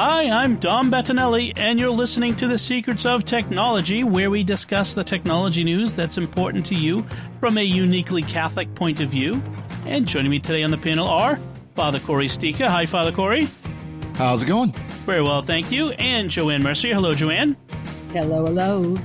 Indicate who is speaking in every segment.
Speaker 1: Hi, I'm Dom Bettinelli, and you're listening to The Secrets of Technology, where we discuss the technology news that's important to you from a uniquely Catholic point of view. And joining me today on the panel are Father Cory Sticha. Hi, Father Cory.
Speaker 2: How's it going?
Speaker 1: Very well, thank you. And Joanne Mercier. Hello, Joanne.
Speaker 3: Hello, hello.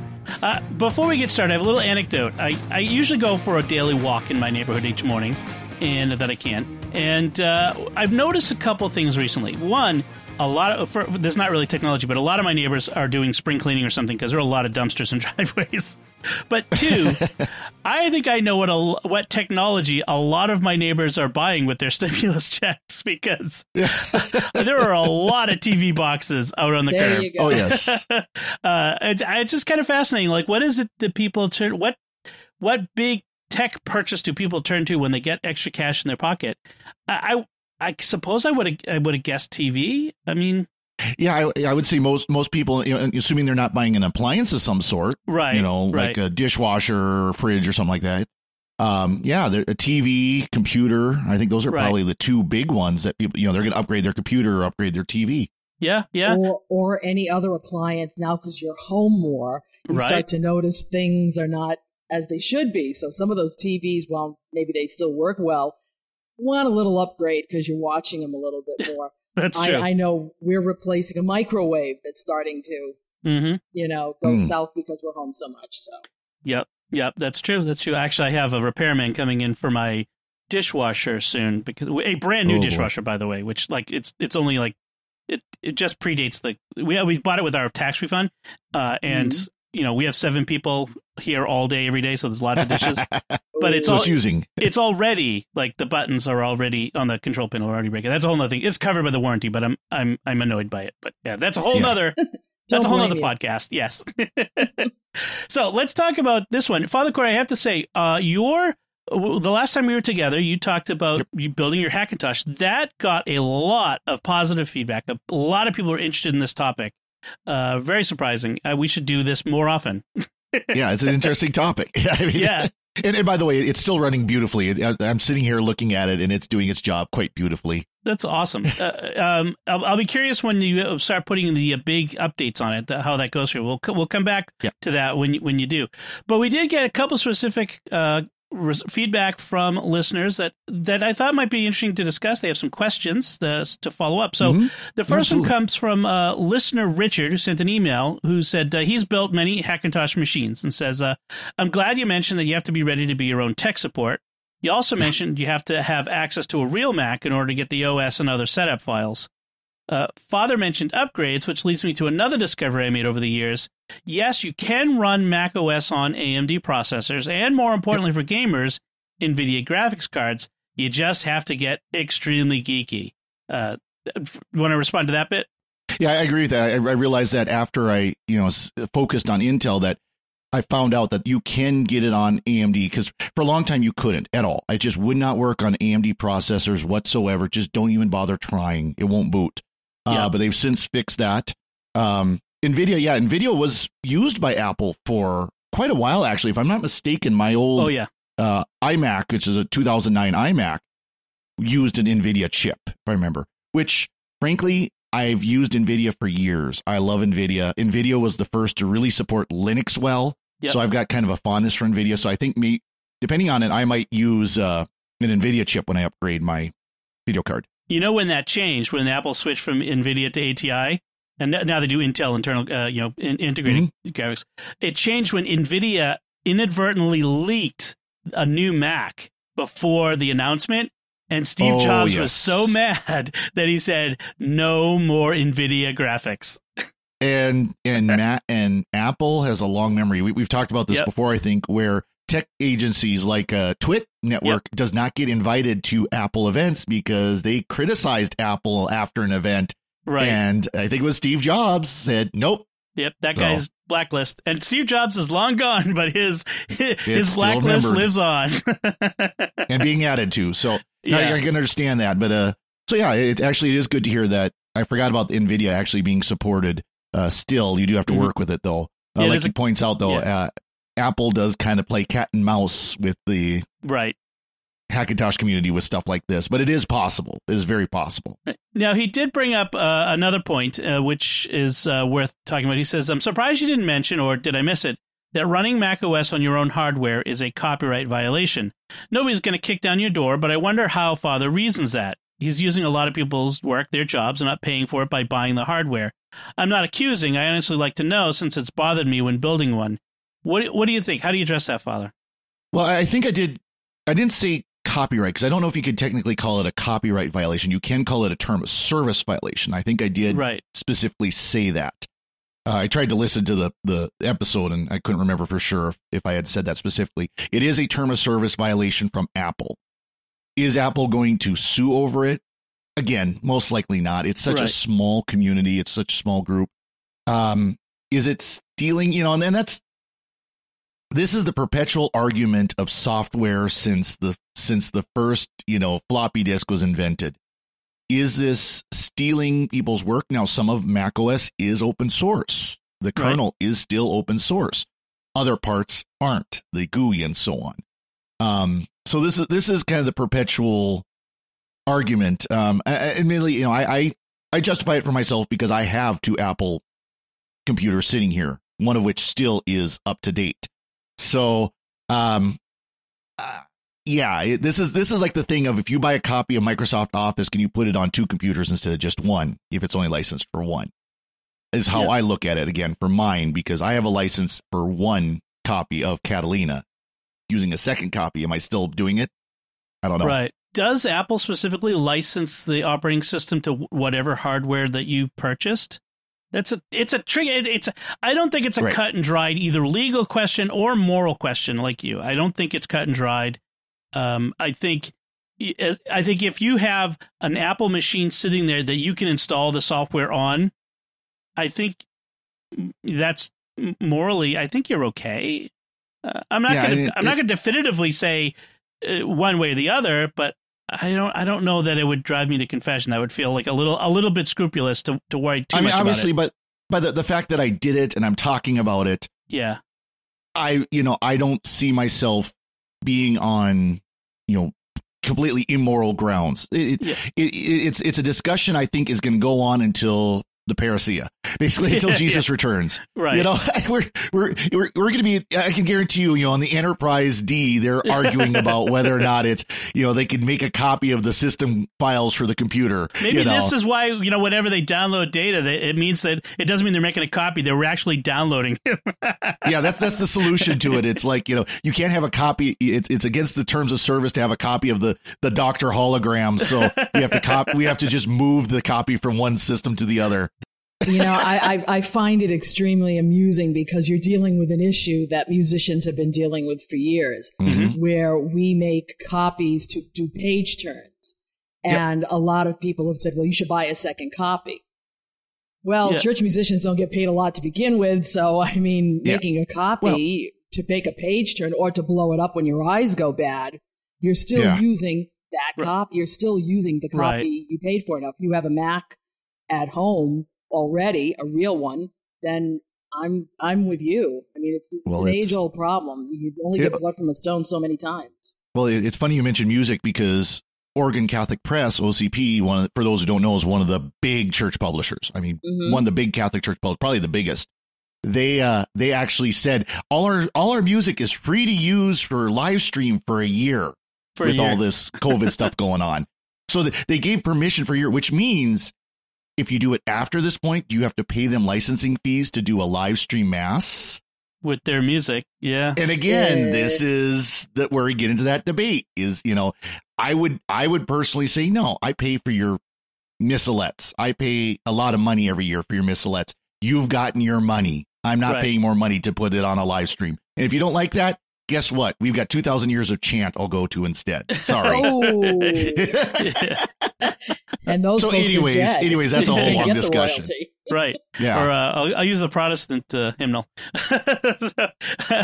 Speaker 1: Uh, before we get started, I have a little anecdote. I, I usually go for a daily walk in my neighborhood each morning, and that I can't. And uh, I've noticed a couple things recently. One, a lot of for, there's not really technology, but a lot of my neighbors are doing spring cleaning or something because there are a lot of dumpsters and driveways. But two, I think I know what a, what technology a lot of my neighbors are buying with their stimulus checks because there are a lot of TV boxes out on the
Speaker 3: There
Speaker 1: curb.
Speaker 2: Oh yes.
Speaker 1: uh, it's, it's just kind of fascinating. Like, what is it that people turn? What what big tech purchase do people turn to when they get extra cash in their pocket? I I, I suppose I would have I would have guessed TV. I mean,
Speaker 2: yeah, I, I would say most most people, you know, assuming they're not buying an appliance of some sort,
Speaker 1: right?
Speaker 2: you know,
Speaker 1: right.
Speaker 2: like a dishwasher, or fridge, or something like that. Um, yeah, they're- a TV, computer. I think those are
Speaker 1: Right.
Speaker 2: probably the two big ones that people, you know, they're going to upgrade their computer or upgrade their TV.
Speaker 1: yeah, yeah,
Speaker 3: Or, or any other appliance now because you're home more, you
Speaker 1: Right.
Speaker 3: start to notice things are not as they should be. So some of those TVs, well, maybe they still work well, want a little upgrade because you're watching them a little bit more.
Speaker 1: that's true.
Speaker 3: I know we're replacing a microwave that's starting to,
Speaker 1: mm-hmm.
Speaker 3: you know, go
Speaker 2: Hmm.
Speaker 3: south because we're home so much. So
Speaker 1: Yep, yep, that's true. That's true. Actually, I have a repairman coming in for my dishwasher soon because a brand new
Speaker 2: Oh, boy.
Speaker 1: dishwasher, by the way, which like it's it's only like it it just predates the we we bought it with our tax refund, uh, and
Speaker 3: Mhm.
Speaker 1: You know we have seven people here all day every day, so there's lots of dishes. But it's
Speaker 2: so
Speaker 1: all-
Speaker 2: it's using.
Speaker 1: it's already like the buttons are already on the control panel are already breaking. That's a whole nother thing. It's covered by the warranty, but I'm I'm I'm annoyed by it. But yeah, that's a whole
Speaker 2: Yeah.
Speaker 1: nother that's a whole
Speaker 3: blame
Speaker 1: nother
Speaker 3: you.
Speaker 1: podcast. Yes. so let's talk about this one, Father Cory. I have to say, uh, your the last time we were together, you talked about you building your Hackintosh. That got a lot of positive feedback. A lot of people are interested in this topic. Uh, very surprising. Uh, we should do this more often.
Speaker 2: yeah, it's an interesting topic. Yeah, I mean,
Speaker 1: Yeah.
Speaker 2: And, and by the way, it's still running beautifully. I- I'm sitting here looking at it, and it's doing its job quite beautifully.
Speaker 1: That's awesome. uh, um, I'll, I'll be curious when you start putting the uh, big updates on it, how that goes through. We'll we'll come back
Speaker 2: Yeah.
Speaker 1: to that when you, when you do. But we did get a couple specific uh, res- feedback from listeners that that I thought might be interesting to discuss. They have some questions to, to follow up. So
Speaker 2: Mhm.
Speaker 1: the first one comes from uh, listener Richard, who sent an email who said uh, he's built many Hackintosh machines and says, uh, "I'm glad you mentioned that you have to be ready to be your own tech support." You also mentioned you have to have access to a real Mac in order to get the OS and other setup files. Uh, Father mentioned upgrades, which leads me to another discovery I made over the years. Yes, you can run Mac OS on AMD processors, and more importantly for gamers, NVIDIA graphics cards. You just have to get extremely geeky. Uh, want to respond to that bit?
Speaker 2: Yeah, I agree with that. I, I realized that after I, you know, focused on Intel, that I found out that you can get it on AMD because for a long time you couldn't at all. It just would not work on AMD processors whatsoever. Just don't even bother trying; it won't boot.
Speaker 1: Yeah.
Speaker 2: Uh, but they've since fixed that. Um, Nvidia, yeah, Nvidia was used by Apple for quite a while, actually. If I'm not mistaken, my old
Speaker 1: Oh yeah,
Speaker 2: uh, iMac, which is a 2009 iMac, used an NVIDIA chip, if I remember, which frankly, I've used NVIDIA for years. I love NVIDIA. NVIDIA was the first to really support Linux well.
Speaker 1: Yep.
Speaker 2: So I've got kind of a fondness for NVIDIA. So I think me, depending on it, I might use uh, an NVIDIA chip when I upgrade my video card.
Speaker 1: You know when that changed when Apple switched from NVIDIA to ATI, and now they do Intel internal, uh, you know, in- integrated graphics. It changed when NVIDIA inadvertently leaked a new Mac before the announcement. And Steve
Speaker 2: Oh,
Speaker 1: Jobs
Speaker 2: yes.
Speaker 1: was so mad that he said, "No more Nvidia graphics."
Speaker 2: and and Matt and Apple has a long memory. We, we've talked about this
Speaker 1: Yep.
Speaker 2: before, I think, where tech agencies like uh, TWiT Network does not get invited to Apple events because they criticized Apple after an event
Speaker 1: Right.
Speaker 2: And I think it was Steve Jobs said, nope.
Speaker 1: Yep, that
Speaker 2: So-
Speaker 1: guy's blacklist. And Steve Jobs is long gone, but his his blacklist lives on.
Speaker 2: and being added to. So yeah.
Speaker 1: yeah.
Speaker 2: I, can understand that. But uh, so yeah, it actually is good to hear that. I forgot about Nvidia actually being supported. Uh, still, you do have to
Speaker 1: Mhm.
Speaker 2: work with it though. Uh,
Speaker 1: Yeah,
Speaker 2: like he
Speaker 1: a-
Speaker 2: points out though,
Speaker 1: yeah.
Speaker 2: uh, Apple does kind of play cat and mouse with the
Speaker 1: right.
Speaker 2: Hackintosh community with stuff like this, but it is possible. It is very possible.
Speaker 1: Now, he did bring up uh, another point, uh, which is uh, worth talking about. He says, I'm surprised you didn't mention, or did I miss it, that running macOS on your own hardware is a copyright violation. Nobody's going to kick down your door, but I wonder how Father reasons that. He's using a lot of people's work, their jobs, and not paying for it by buying the hardware. I'm not accusing. I honestly like to know since it's bothered me when building one. What, what do you think? How do you address that, Father?
Speaker 2: Well, I think I did. I didn't say copyright because I don't know if you could technically call it a copyright violation. You can call it a term of service violation. I think I did
Speaker 1: Right.
Speaker 2: specifically say that. Uh, I tried to listen to the, the episode and I couldn't remember for sure if, if I had said that specifically. It is a term of service violation from Apple. Is Apple going to sue over it? Again, most likely not. It's such a small community. It's such a small group. Um, is it stealing? You know, and then that's this is the perpetual argument of software since the since the first you know floppy disk was invented. Is this stealing people's work? Now some of macOS is open source. The
Speaker 1: Right.
Speaker 2: kernel is still open source. Other parts aren't. The GUI and so on. Um so this is this is kind of the perpetual argument. Um I- I- admittedly you know I, I i justify it for myself because i have two apple computers sitting here one of which still is up to date so um uh, yeah this is this is like the thing of if you buy a copy of microsoft office can you put it on two computers instead of just one if it's only licensed for one is how
Speaker 1: Yeah.
Speaker 2: i look at it again for mine because i have a license for one copy of catalina using a second copy am i still doing it i don't know
Speaker 1: Right. Does Apple specifically license the operating system to whatever hardware that you've purchased? That's a it's a trick. It, it's a, I don't think it's a
Speaker 2: Right.
Speaker 1: cut and dried either legal question or moral question like you. I don't think it's cut and dried. Um, I think I think if you have an Apple machine sitting there that you can install the software on, I think that's morally. I think you're okay. Uh, I'm not
Speaker 2: Yeah,
Speaker 1: gonna.
Speaker 2: it-
Speaker 1: I'm not gonna definitively say uh, one way or the other, but I don't. I don't know that it would drive me to confession. I would feel like a little a little bit scrupulous to to worry too
Speaker 2: i mean
Speaker 1: much
Speaker 2: obviously
Speaker 1: about it.
Speaker 2: but but the, the fact that i did it and i'm talking about it
Speaker 1: Yeah.
Speaker 2: I, you know, I don't see myself being on, you know, completely immoral grounds. It,
Speaker 1: Yeah.
Speaker 2: it, it, it's it's a discussion I think is going to go on until the parousia, basically until
Speaker 1: Yeah,
Speaker 2: Jesus returns.
Speaker 1: Right.
Speaker 2: You know, we're we're we're, we're going to be. I can guarantee you, you know, on the Enterprise D, they're arguing about whether or not it's, you know, they can make a copy of the system files for the computer.
Speaker 1: Maybe
Speaker 2: you know.
Speaker 1: this is why you know whenever they download data, that it means that it doesn't mean they're making a copy; they're actually downloading.
Speaker 2: yeah, that's that's the solution to it. It's like you know you can't have a copy. It's it's against the terms of service to have a copy of the the Doctor hologram. So we have to cop. We have to just move the copy from one system to the other.
Speaker 3: You know, I, I, I find it extremely amusing because you're dealing with an issue that musicians have been dealing with for years,
Speaker 2: Mhm.
Speaker 3: where we make copies to do page turns.
Speaker 2: Yep.
Speaker 3: And a lot of people have said, well, you should buy a second copy. Well,
Speaker 1: Yeah.
Speaker 3: church musicians don't get paid a lot to begin with. So, I mean,
Speaker 2: Yeah.
Speaker 3: making a copy to make a page turn or to blow it up when your eyes go bad, you're still
Speaker 2: Yeah.
Speaker 3: using that
Speaker 1: Right.
Speaker 3: copy. You're still using the copy
Speaker 1: Right.
Speaker 3: you paid for. Now, if you have a Mac at home already, a real one, then I'm I'm with you. I mean, it's, it's
Speaker 2: Well,
Speaker 3: an age old problem. You only get
Speaker 2: It-
Speaker 3: blood from a stone so many times.
Speaker 2: Well, it- it's funny you mentioned music because Oregon Catholic Press (OCP), one of, for those who don't know, is one of the big church publishers. I mean,
Speaker 3: Mhm.
Speaker 2: one of the big Catholic church publishers, probably the biggest. They uh they actually said all our all our music is free to use for live stream for a year.
Speaker 1: For a
Speaker 2: with
Speaker 1: year.
Speaker 2: all this COVID stuff going on. So they gave permission for a year, which means if you do it after this point, do you have to pay them licensing fees to do a live stream mass?
Speaker 1: with their music. Yeah.
Speaker 2: And again,
Speaker 3: Yeah.
Speaker 2: this is that where we get into that debate is, you know, I would I would personally say no, I pay for your missalettes. I pay a lot of money every year for your missalettes. You've gotten your money. I'm not
Speaker 1: Right.
Speaker 2: paying more money to put it on a live stream. And if you don't like that, guess what? We've got 2,000 years of chant I'll go to instead. Sorry.
Speaker 3: Oh, and those
Speaker 2: so
Speaker 3: folks
Speaker 2: anyways,
Speaker 3: are dead.
Speaker 2: anyways, that's a whole long discussion.
Speaker 1: right.
Speaker 2: Yeah.
Speaker 1: Or uh, I'll, I'll use the Protestant uh, hymnal.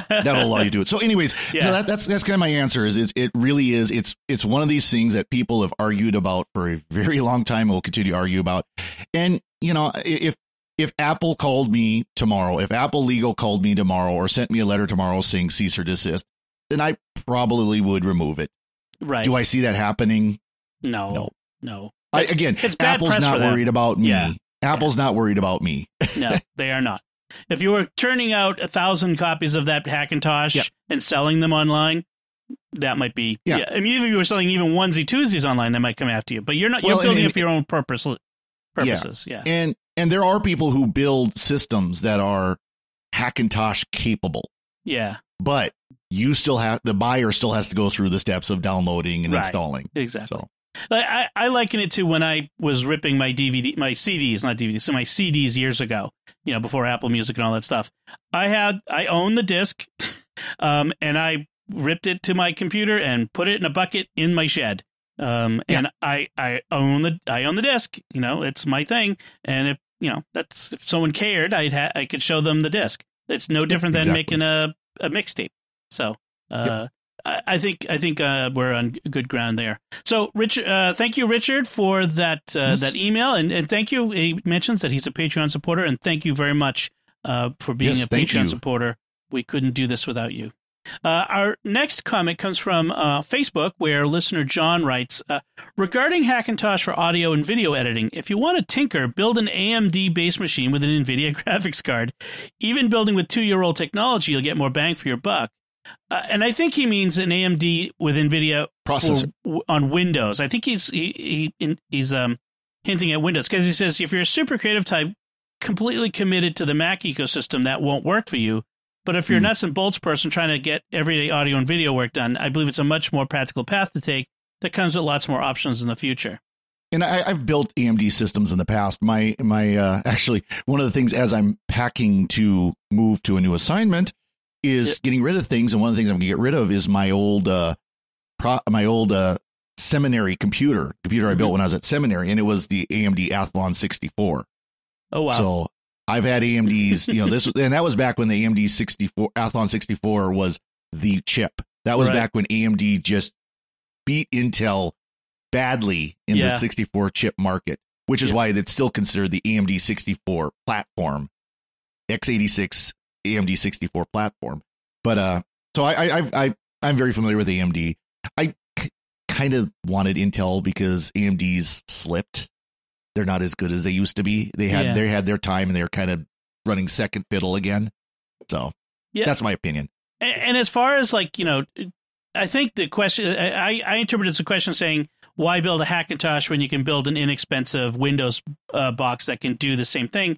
Speaker 2: That'll allow you to do it. So, anyways,
Speaker 1: Yeah.
Speaker 2: so that, that's that's kind of my answer. Is, is it really is? It's it's one of these things that people have argued about for a very long time. and Will continue to argue about. And you know, if if Apple called me tomorrow, if Apple Legal called me tomorrow, or sent me a letter tomorrow saying cease or desist, then I probably would remove it.
Speaker 1: right.
Speaker 2: Do I see that happening?
Speaker 1: No.
Speaker 2: No.
Speaker 1: No.
Speaker 2: I, again, Apple's not worried about me.
Speaker 1: Yeah.
Speaker 2: Apple's not worried about me.
Speaker 1: No, they are not. If you were turning out a thousand copies of that Hackintosh
Speaker 2: Yeah.
Speaker 1: and selling them online, that might be.
Speaker 2: Yeah.
Speaker 1: I mean, if you were selling even onesie twosies online, they might come after you. But you're not. You're
Speaker 2: Well, and-
Speaker 1: building
Speaker 2: and-
Speaker 1: it for your own purpose. Purposes. Yeah.
Speaker 2: And and there are people who build systems that are Hackintosh capable.
Speaker 1: Yeah.
Speaker 2: but you still have the buyer still has to go through the steps of downloading and
Speaker 1: Right.
Speaker 2: installing.
Speaker 1: Exactly.
Speaker 2: So
Speaker 1: Like, I, I liken it to when I was ripping my DVD, my CDs, not DVDs, so my CDs years ago, you know, before Apple Music and all that stuff. I had, I owned the disc, um, and I ripped it to my computer and put it in a bucket in my shed. Um,
Speaker 2: Yeah.
Speaker 1: and I, I own the, I own the disc, you know, it's my thing. And if, you know, that's, if someone cared, I'd ha- I could show them the disc. It's no different than
Speaker 2: exactly.
Speaker 1: making a, a mixtape. So, uh, I, I think, I think, uh, we're on good ground there. So, Richard, uh, thank you, Richard, for that uh,
Speaker 2: Yes.
Speaker 1: that email, and, and thank you. He mentions that he's a Patreon supporter, and thank you very much uh, for being
Speaker 2: Yes,
Speaker 1: a Patreon
Speaker 2: you.
Speaker 1: supporter. We couldn't do this without you. Uh, our next comment comes from uh, Facebook, where listener John writes uh, regarding Hackintosh for audio and video editing. If you want to tinker, build an AMD based machine with an NVIDIA graphics card. Even building with two year old technology, you'll get more bang for your buck. Uh, and I think he means an AMD with NVIDIA
Speaker 2: Processor.
Speaker 1: for, on Windows. I think he's he, he he's um hinting at Windows because he says if you're a super creative type, completely committed to the Mac ecosystem, that won't work for you. But if you're a
Speaker 2: Hmm.
Speaker 1: nuts and bolts person trying to get everyday audio and video work done, I believe it's a much more practical path to take that comes with lots more options in the future.
Speaker 2: and I, I've built AMD systems in the past. My my uh, actually one of the things as I'm packing to move to a new assignment is getting rid of things, and one of the things I'm going to get rid of is my old uh, pro, my old uh, seminary computer computer I built
Speaker 1: Mhm.
Speaker 2: when I was at seminary, and it was the AMD Athlon 64.
Speaker 1: Oh wow!
Speaker 2: So I've had AMD's, you know, this and that was back when the AMD 64 Athlon 64 was the chip. That was
Speaker 1: Right.
Speaker 2: back when AMD just beat Intel badly in
Speaker 1: Yeah.
Speaker 2: the 64 chip market, which is
Speaker 1: Yeah.
Speaker 2: why it's still considered the AMD 64 platform, x86 AMD 64 platform. But uh, so I I I've, I I'm very familiar with AMD. I k- kind of wanted Intel because AMD's slipped. They're not as good as they used to be. They had
Speaker 1: Yeah.
Speaker 2: they had their time and they're kind of running second fiddle again. So
Speaker 1: Yeah.
Speaker 2: that's my opinion.
Speaker 1: And, and as far as like you know, I think the question I, I interpret it as a question saying why build a Hackintosh when you can build an inexpensive Windows uh, box that can do the same thing.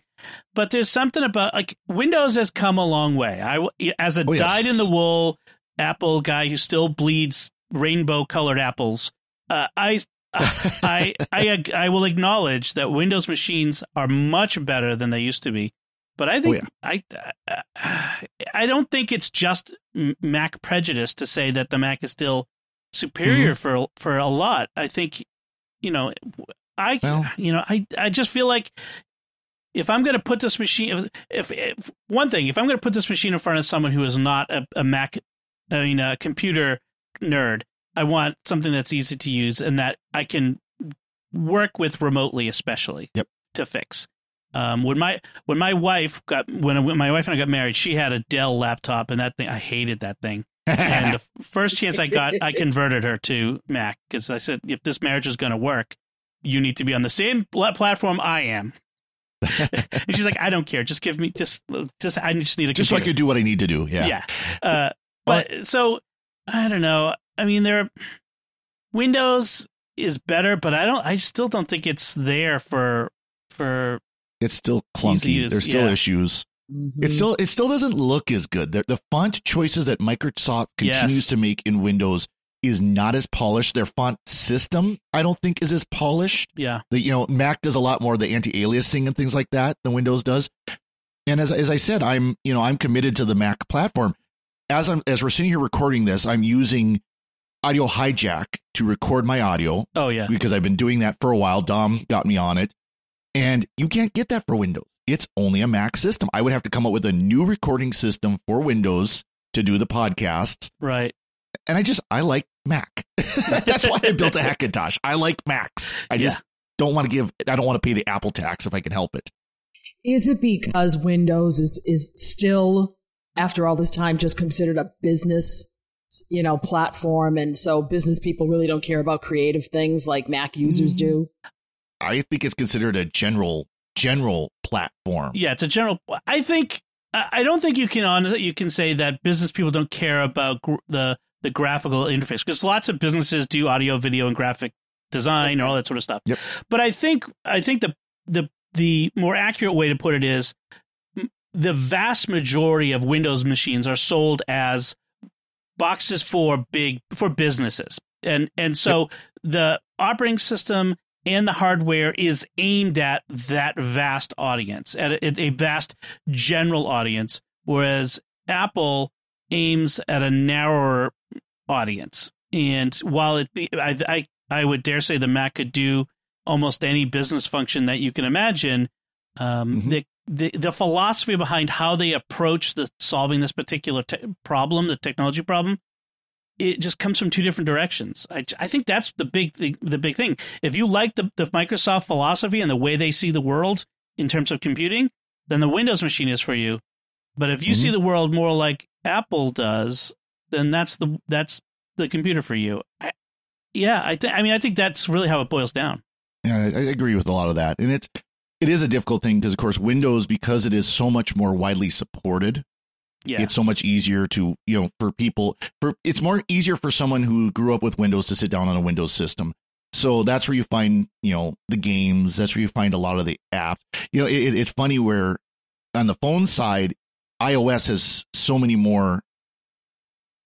Speaker 1: But there's something about like Windows has come a long way. I as a
Speaker 2: Oh, yes.
Speaker 1: dyed in the wool Apple guy who still bleeds rainbow colored apples. Uh, I I I I will acknowledge that Windows machines are much better than they used to be. But I think oh, I uh, I don't think it's just Mac prejudice to say that the Mac is still superior mm-hmm. for for a lot. I think you know I
Speaker 2: Well-
Speaker 1: you know I I just feel like if I'm going to put this machine if, if, if one thing if I'm going to put this machine in front of someone who is not a, a Mac uh, I mean a computer nerd, I want something that's easy to use and that I can work with remotely, especially
Speaker 2: Yep.
Speaker 1: to fix. Um, when my when my wife got when, when my wife and I got married, she had a Dell laptop, and that thing I hated that thing. And the first chance I got, I converted her to Mac because I said, if this marriage is going to work, you need to be on the same pla- platform I am. and she's like, I don't care. Just give me just just I just need a
Speaker 2: Just so I
Speaker 1: computer.
Speaker 2: could do what I need to do. Yeah.
Speaker 1: Yeah. Uh, but so I don't know. I mean, there Windows is better, but I don't. I still don't think it's there for for.
Speaker 2: It's still
Speaker 1: Easy
Speaker 2: clunky. There's still
Speaker 1: yeah.
Speaker 2: issues.
Speaker 3: Mhm.
Speaker 2: It still it still doesn't look as good. The, the font choices that Microsoft
Speaker 1: Yes.
Speaker 2: continues to make in Windows is not as polished. Their font system, I don't think, is as polished.
Speaker 1: Yeah.
Speaker 2: The you know Mac does a lot more of the anti-aliasing and things like that than Windows does. And as as I said, I'm you know I'm committed to the Mac platform. as I'm as we're sitting here recording this, I'm using Audio Hijack to record my audio
Speaker 1: Oh yeah.
Speaker 2: because I've been doing that for a while. Dom got me on it, and you can't get that for Windows. It's only a Mac system. I would have to come up with a new recording system for Windows to do the podcasts.
Speaker 1: Right.
Speaker 2: And I just I like Mac. That's why I built a Hackintosh. I like Macs. I just
Speaker 1: Yeah.
Speaker 2: don't want to give. I don't want to pay the Apple tax if I can help it.
Speaker 3: Is it because Windows is is still after all this time just considered a business you know platform and so business people really don't care about creative things like Mac users mm-hmm. do?
Speaker 2: I think it's considered a general general platform.
Speaker 1: Yeah, it's a general. I think I I don't think you can on you can say that business people don't care about gr- the the graphical interface because lots of businesses do audio, video, and graphic design or all that sort of stuff.
Speaker 2: Yep.
Speaker 1: But I think I think the the the more accurate way to put it is the vast majority of Windows machines are sold as boxes for big for businesses, and and so the operating system and the hardware is aimed at that vast audience, at a, a vast general audience, whereas Apple aims at a narrower audience. And while it, I, I, I would dare say the Mac could do almost any business function that you can imagine, um,
Speaker 2: Mhm.
Speaker 1: the, the the philosophy behind how they approach the solving this particular te- problem, the technology problem, it just comes from two different directions. I, I think that's the big thing, the big thing. If you like the, the Microsoft philosophy and the way they see the world in terms of computing, then the Windows machine is for you. But if you
Speaker 2: Mhm.
Speaker 1: see the world more like Apple does, then that's the that's the computer for you. I, yeah, I th- I mean I think that's really how it boils down.
Speaker 2: Yeah, I, I agree with a lot of that, and it's it is a difficult thing because, of course, Windows because it is so much more widely supported.
Speaker 1: Yeah.
Speaker 2: It's so much easier to you know for people for it's more easier for someone who grew up with Windows to sit down on a Windows system. So that's where you find you know the games. That's where you find a lot of the apps. You know, it, it- it's funny where on the phone side, iOS has so many more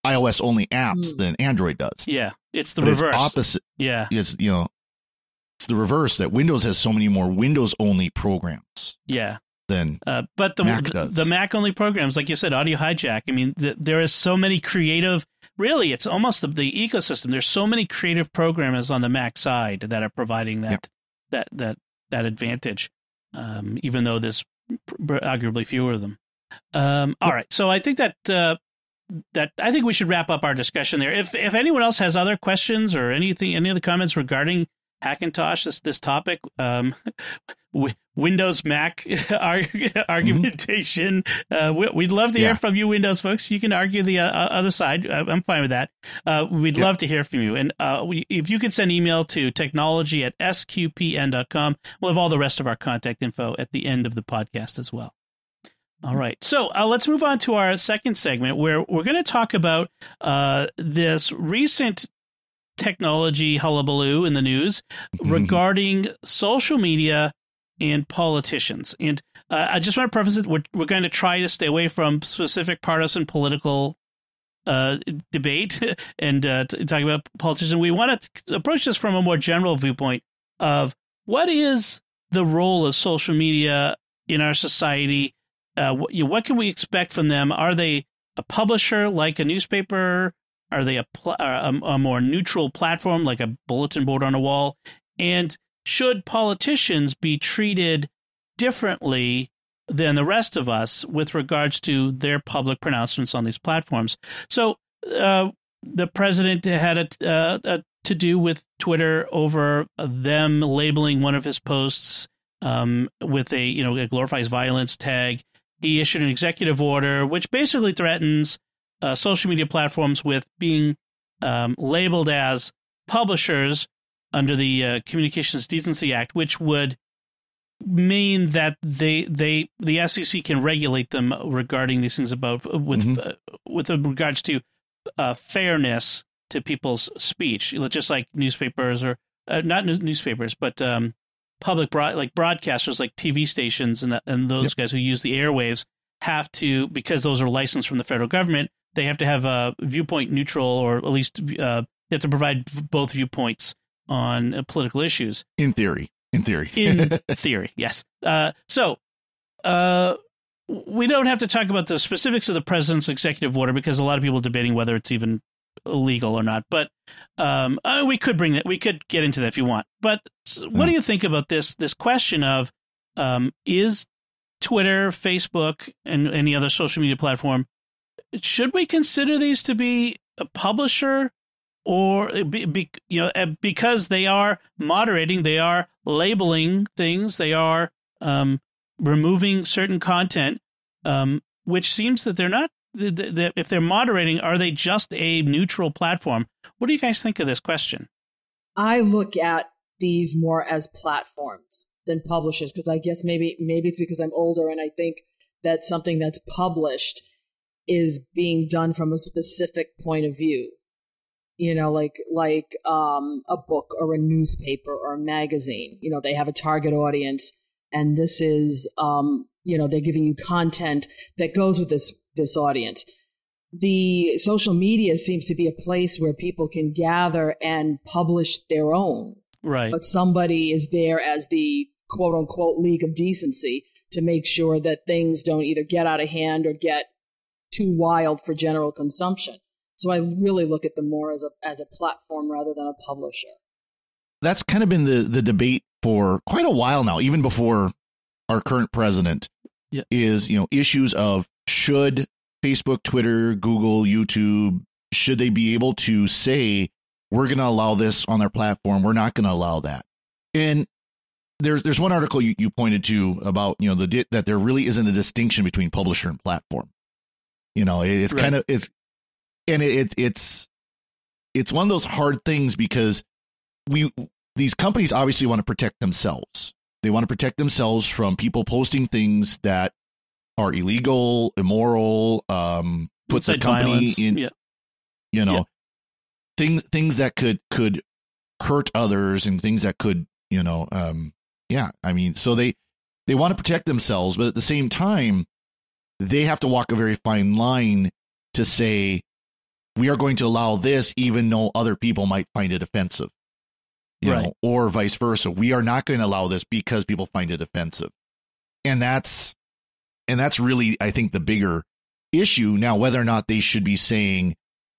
Speaker 2: iOS only apps
Speaker 3: Hmm.
Speaker 2: than Android does.
Speaker 1: yeah, it's the
Speaker 2: but
Speaker 1: reverse.
Speaker 2: It's opposite
Speaker 1: yeah,
Speaker 2: it's you know it's the reverse that Windows has so many more Windows only programs
Speaker 1: yeah.
Speaker 2: than
Speaker 1: Uh, but the
Speaker 2: Mac
Speaker 1: the, the Mac only programs, like you said, Audio Hijack. I mean, th- there is so many creative. Really, it's almost the, the ecosystem. There's so many creative programmers on the Mac side that are providing that
Speaker 2: Yep.
Speaker 1: that that that advantage. Um, even though there's pr- arguably fewer of them. Um, all right, so I think that uh, that I think we should wrap up our discussion there. If if anyone else has other questions or anything, any other comments regarding Hackintosh, this this topic, um, w- Windows Mac arg- argumentation, uh, we, we'd love to hear from you, Windows folks. You can argue the uh, other side. I- I'm fine with that. Uh, we'd
Speaker 2: Yep.
Speaker 1: love to hear from you, and uh, we, if you could send email to technology at sqpn.com, we'll have all the rest of our contact info at the end of the podcast as well. All right. So uh, let's move on to our second segment where we're going to talk about uh, this recent technology hullabaloo in the news regarding social media and politicians. And uh, I just want to preface it we're, we're going to try to stay away from specific partisan political uh, debate and uh, t- talk about politicians. We want to approach this from a more general viewpoint of what is the role of social media in our society uh, what, you know, what can we expect from them? Are they a publisher like a newspaper? Are they a, pl- a, a more neutral platform like a bulletin board on a wall? And should politicians be treated differently than the rest of us with regards to their public pronouncements on these platforms? So, uh, the president had a, uh, a to do with Twitter over them labeling one of his posts um, with a you know a glorifies violence tag. He issued an executive order which basically threatens uh, social media platforms with being um, labeled as publishers under the uh, Communications Decency Act, which would mean that they they the SEC can regulate them regarding these things about with
Speaker 2: Mhm.
Speaker 1: uh, with regards to uh, fairness to people's speech, just like newspapers or uh, not new- newspapers, but um, public broad like broadcasters like TV stations and and those guys who use the airwaves have to because those are licensed from the federal government. They have to have a viewpoint neutral or at least uh, they have to provide both viewpoints on uh, political issues
Speaker 2: in theory. In theory.
Speaker 1: in theory. Yes. Uh, so, uh, we don't have to talk about the specifics of the president's executive order because a lot of people are debating whether it's even illegal or not. But um, uh, we could bring that. We could get into that if you want. But what do you think about this this question of um, is Twitter, Facebook, and any other social media platform should we consider these to be a publisher or be, be, you know uh, because they are moderating, they are labeling things, they are um, removing certain content, um, which seems that they're not. If they're moderating, are they just a neutral platform? What do you guys think of this question?
Speaker 3: I look at these more as platforms than publishers because I guess maybe maybe it's because I'm older and I think that something that's published is being done from a specific point of view. You know like like um, a book or a newspaper or a magazine. You know they have a target audience and this is um, you know they're giving you content that goes with this this audience. The social media seems to be a place where people can gather and publish their own.
Speaker 1: Right.
Speaker 3: But somebody is there as the quote unquote league of decency to make sure that things don't either get out of hand or get too wild for general consumption so I really look at them more as a as a platform rather than a publisher.
Speaker 2: That's kind of been the the debate for quite a while now, even before our current president.
Speaker 1: Yeah.
Speaker 2: Is you know issues of should Facebook, Twitter, Google, YouTube should they be able to say we're going to allow this on their platform, we're not going to allow that, and there's there's one article you, you pointed to about you know the that there really isn't a distinction between publisher and platform. You know, it's right. kind of it's and it, it, it's it's one of those hard things because we these companies obviously want to protect themselves. They want to protect themselves from people posting things that are illegal, immoral, um, put the company
Speaker 1: violence.
Speaker 2: in,
Speaker 1: yeah.
Speaker 2: you know,
Speaker 1: Yeah.
Speaker 2: things things that could could hurt others and things that could, you know, um, yeah. I mean, so they they want to protect themselves, but at the same time, they have to walk a very fine line to say we are going to allow this even though other people might find it offensive you
Speaker 1: Right.
Speaker 2: know or vice versa. We are not going to allow this because people find it offensive. And that's and that's really i think the bigger issue. Now whether or not they should be saying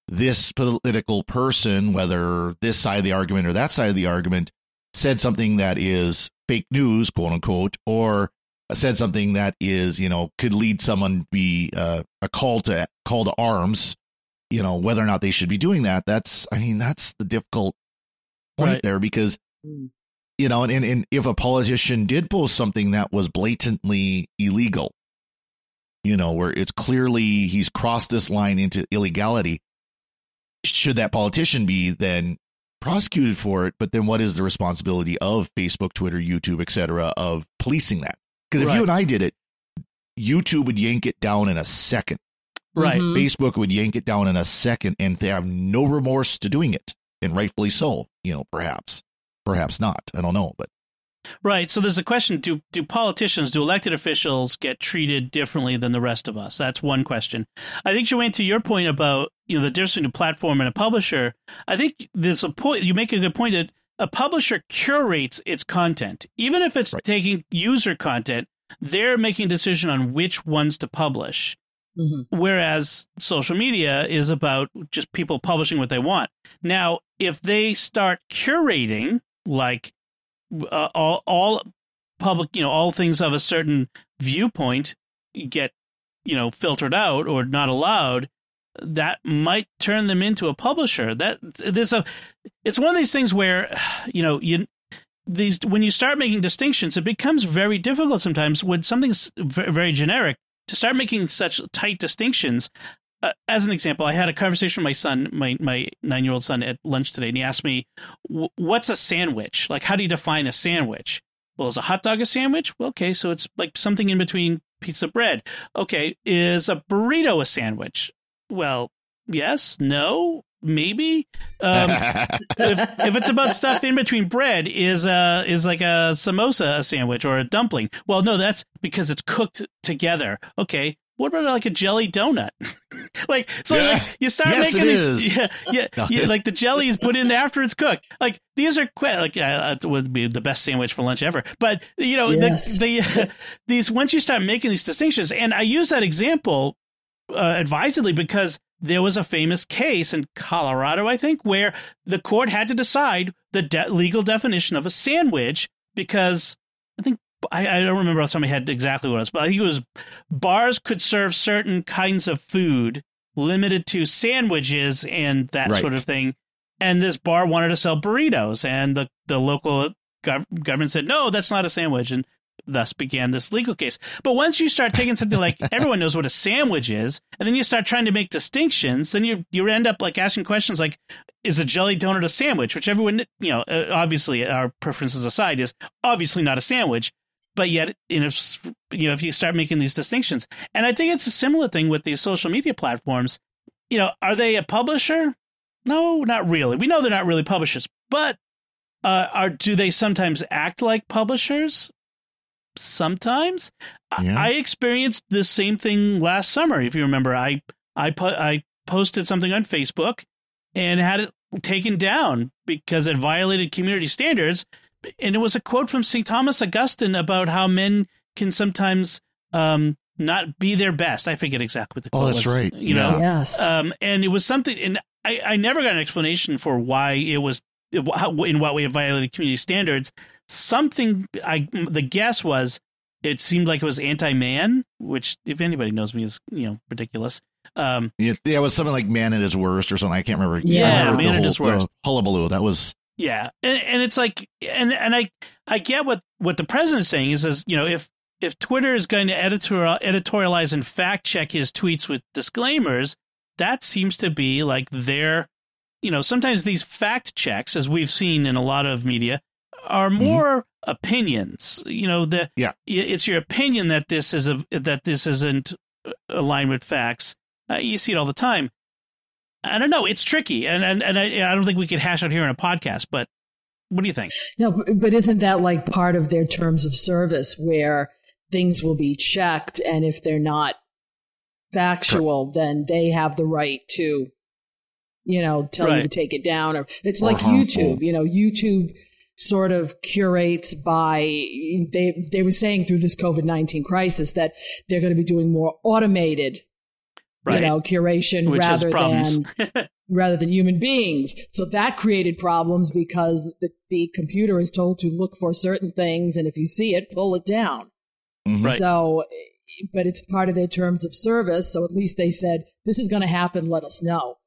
Speaker 2: this political person whether this side of the argument or that side of the argument said something that is fake news quote unquote or said something that is you know could lead someone to be uh, a call to call to arms you know whether or not they should be doing that that's i mean that's the difficult point
Speaker 1: Right.
Speaker 2: there because
Speaker 3: Mm.
Speaker 2: you know and, and and if a politician did post something that was blatantly illegal you know where it's clearly he's crossed this line into illegality should that politician be then prosecuted for it but then what is the responsibility of facebook twitter youtube etc of policing that because if
Speaker 1: Right.
Speaker 2: you and i did it youtube would yank it down in a second
Speaker 1: Right.
Speaker 3: Mhm.
Speaker 2: Facebook would yank it down in a second and they have no remorse to doing it. And rightfully so, you know, perhaps. Perhaps not. I don't know. But
Speaker 1: Right. So there's a question: Do do politicians, do elected officials get treated differently than the rest of us? That's one question. I think Joanne, to your point about you know the difference between a platform and a publisher, I think there's a point. You make a good point that a publisher curates its content, even if it's
Speaker 2: Right.
Speaker 1: taking user content. They're making a decision on which ones to publish.
Speaker 3: Mhm.
Speaker 1: Whereas social media is about just people publishing what they want. Now, if they start curating, like uh, all all public, you know, all things of a certain viewpoint get, you know, filtered out or not allowed, that might turn them into a publisher. That there's a, it's one of these things where, you know, you these when you start making distinctions, it becomes very difficult sometimes when something's very generic to start making such tight distinctions. Uh, as an example, I had a conversation with my son, my my nine year old son, at lunch today, and he asked me, "What's a sandwich? Like, how do you define a sandwich?" Well, is a hot dog a sandwich? Well, okay, so it's like something in between pizza bread. Okay, is a burrito a sandwich? Well, yes, no, maybe. Um, if if it's about stuff in between bread, is uh is like a samosa a sandwich or a dumpling? Well, no, that's because it's cooked together. Okay, what about like a jelly donut? like so
Speaker 2: Yeah.
Speaker 1: like you start
Speaker 2: Yes,
Speaker 1: making
Speaker 2: it
Speaker 1: these
Speaker 2: is.
Speaker 1: yeah yeah, yeah like the jelly is put in after it's cooked like these are que- like uh, it would be the best sandwich for lunch ever but you know
Speaker 3: Yes.
Speaker 1: the, the these once you start making these distinctions and i use that example uh, advisedly because there was a famous case in colorado i think where the court had to decide the de- legal definition of a sandwich because i think I, I don't remember off the top of my head exactly what it was, but I think it was bars could serve certain kinds of food limited to sandwiches and that
Speaker 2: Right.
Speaker 1: sort of thing. And this bar wanted to sell burritos, and the the local gov- government said no, that's not a sandwich, and thus began this legal case. But once you start taking something like everyone knows what a sandwich is, and then you start trying to make distinctions, then you you end up like asking questions like, is a jelly donut a sandwich? Which everyone you know, uh, obviously our preferences aside, is obviously not a sandwich. But yet, you know, s- you know, if you start making these distinctions, and I think it's a similar thing with these social media platforms. You know, are they a publisher? No, not really. We know they're not really publishers, but uh, are do they sometimes act like publishers? Sometimes. I-
Speaker 2: Yeah.
Speaker 1: I experienced the same thing last summer. If you remember, I I put I posted something on Facebook and had it taken down because it violated community standards. And it was a quote from St. Thomas Augustine about how men can sometimes um, not be their best. I forget exactly what the
Speaker 2: Oh,
Speaker 1: quote
Speaker 2: that's
Speaker 1: was.
Speaker 2: right.
Speaker 1: You
Speaker 2: Yeah.
Speaker 1: know,
Speaker 3: Yes.
Speaker 1: um, and it was something, and I, I never got an explanation for why it was how, in what way it violated community standards. Something I the guess was it seemed like it was anti-man, which if anybody knows me is you know ridiculous. Um,
Speaker 2: Yeah, yeah, it was something like man at his worst or something. I can't remember.
Speaker 3: Yeah,
Speaker 2: I remember
Speaker 1: Man
Speaker 2: the
Speaker 1: at
Speaker 2: whole-
Speaker 1: His Worst.
Speaker 2: The hullabaloo. That was
Speaker 1: Yeah, and and it's like, and and I I get what what the president's saying is, is you know if if Twitter is going to editorial editorialize and fact check his tweets with disclaimers, that seems to be like their, you know, sometimes these fact checks, as we've seen in a lot of media, are more opinions. You know, the
Speaker 2: Yeah.
Speaker 1: it's your opinion that this is a that this isn't aligned with facts. Uh, you see it all the time. I don't know. It's tricky, and and, and I, I don't think we could hash out here in a podcast. But what do you think?
Speaker 3: No, but- but isn't that like part of their terms of service where things will be checked and if they're not factual, then they have the right to, you know, tell you to take it down or it's
Speaker 2: Or
Speaker 3: like
Speaker 2: harmful.
Speaker 3: YouTube, you know, YouTube sort of curates by they they were saying through this COVID-19 crisis that they're going to be doing more automated
Speaker 1: Right.
Speaker 3: you know curation
Speaker 1: Which
Speaker 3: rather than rather than human beings. So that created problems because the, the computer is told to look for certain things, and if you see it, pull it down.
Speaker 2: mhm.
Speaker 1: Right.
Speaker 3: So, but it's part of their terms of service. So at least they said, this is going to happen, let us know.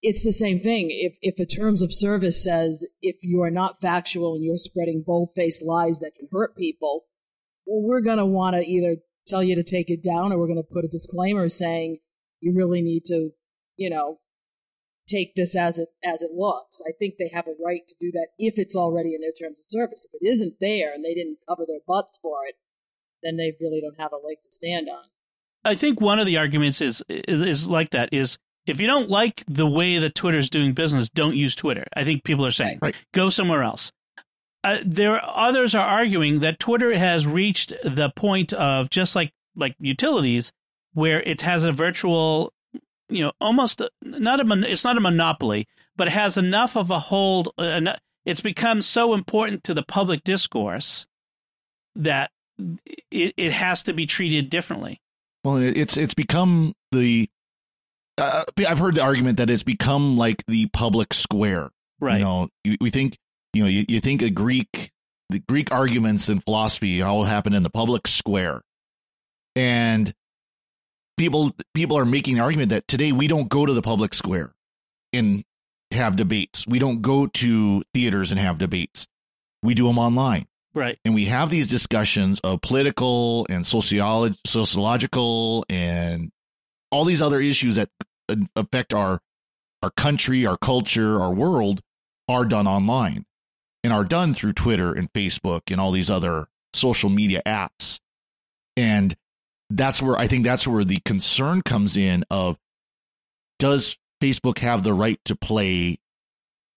Speaker 3: It's the same thing. If, if a terms of service says, if you are not factual and you're spreading bold faced lies that can hurt people, well, we're going to want to either tell you to take it down or we're going to put a disclaimer saying you really need to, you know, take this as it as it looks. I think they have a right to do that if it's already in their terms of service. If it isn't there and they didn't cover their butts for it, then they really don't have a leg to stand on.
Speaker 1: I think one of the arguments is is like that is if you don't like the way that Twitter is doing business, don't use Twitter. I think people are saying
Speaker 2: Right.
Speaker 1: go somewhere else. Uh, there others are arguing that Twitter has reached the point of just like like utilities where it has a virtual you know almost not a it's not a monopoly but it has enough of a hold uh, it's become so important to the public discourse that it, it has to be treated differently
Speaker 2: Well, it's it's become the. Uh, I've heard the argument that it's become like the public square.
Speaker 1: right
Speaker 2: You know, you, we think you know you, you think a Greek the Greek arguments and philosophy all happen in the public square, and people people are making the argument that today we don't go to the public square and have debates. We don't go to theaters and have debates. We do them online
Speaker 1: right
Speaker 2: and we have these discussions of political and sociolog- sociological and all these other issues that uh, affect our our country, our culture, our world are done online and are done through Twitter and Facebook and all these other social media apps. And that's where I think that's where the concern comes in of does Facebook have the right to play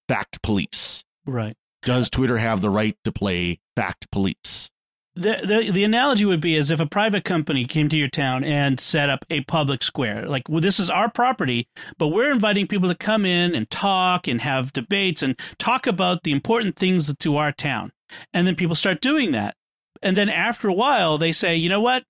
Speaker 2: fact police?
Speaker 1: right
Speaker 2: does Twitter have the right to play fact police?
Speaker 1: The, the the analogy would be as if a private company came to your town and set up a public square. Like, well, this is our property, but we're inviting people to come in and talk and have debates and talk about the important things to our town. And then people start doing that. And then after a while, they say, you know what?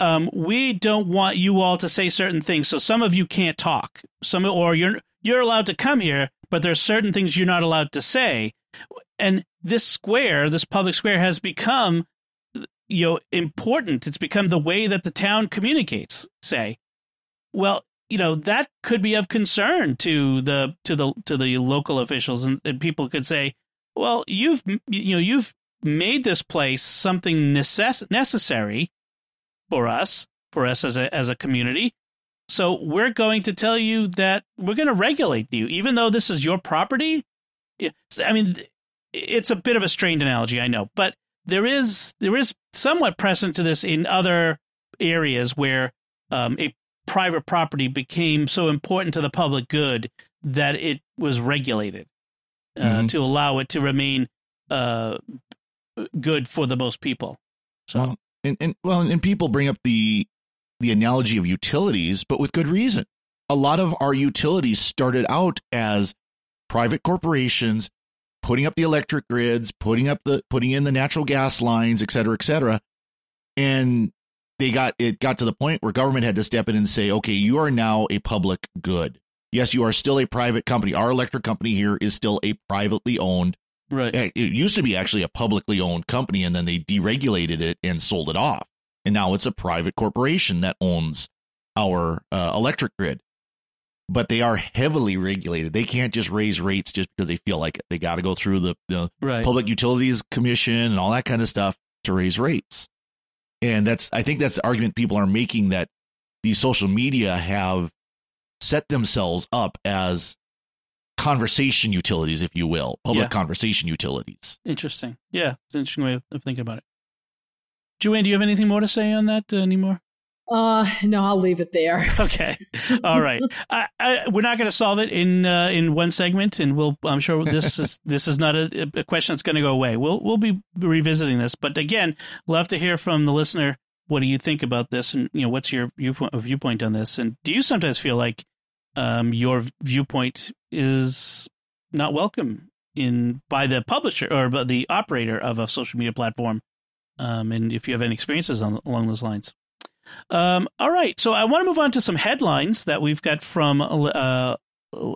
Speaker 1: Um, we don't want you all to say certain things, so some of you can't talk. Some or you're you're allowed to come here, but there's certain things you're not allowed to say. And this square, this public square, has become you know important. It's become the way that the town communicates say. Well you know that could be of concern to the to the to the local officials and, and people could say well you've you know you've made this place something necess- necessary for us for us as a as a community. So we're going to tell you that we're going to regulate you even though this is your property. I mean it's a bit of a strained analogy i know but there is there is somewhat precedent to this in other areas where um, a private property became so important to the public good that it was regulated uh, mm-hmm. to allow it to remain uh, good for the most people.
Speaker 2: So, well, and, and well, and people bring up the the analogy of utilities, but with good reason. A lot of our utilities started out as private corporations putting up the electric grids, putting up the putting in the natural gas lines, et cetera, et cetera. And they got it got to the point where government had to step in and say, okay, you are now a public good. Yes, you are still a private company. Our electric company here is still a privately owned.
Speaker 1: Right.
Speaker 2: It used to be actually a publicly owned company, and then they deregulated it and sold it off. And now it's a private corporation that owns our uh, electric grid but they are heavily regulated. They can't just raise rates just because they feel like it. They got to go through the, the
Speaker 1: right.
Speaker 2: Public Utilities Commission and all that kind of stuff to raise rates. And that's I think that's the argument people are making that these social media have set themselves up as conversation utilities, if you will, public yeah. conversation utilities.
Speaker 1: Interesting. Yeah, it's an interesting way of, of thinking about it. Joanne, do you have anything more to say on that uh, anymore?
Speaker 3: Uh, no, I'll leave it there.
Speaker 1: okay, all right. I, I, we're not going to solve it in uh, in one segment, and we'll. I'm sure this is this is not a, a question that's going to go away. We'll we'll be revisiting this, but again, love to hear from the listener. What do you think about this, and you know, what's your viewpoint viewpoint on this? And do you sometimes feel like um, your viewpoint is not welcome in by the publisher or by the operator of a social media platform? Um, and if you have any experiences on, along those lines. Um, all right, so I want to move on to some headlines that we've got from uh,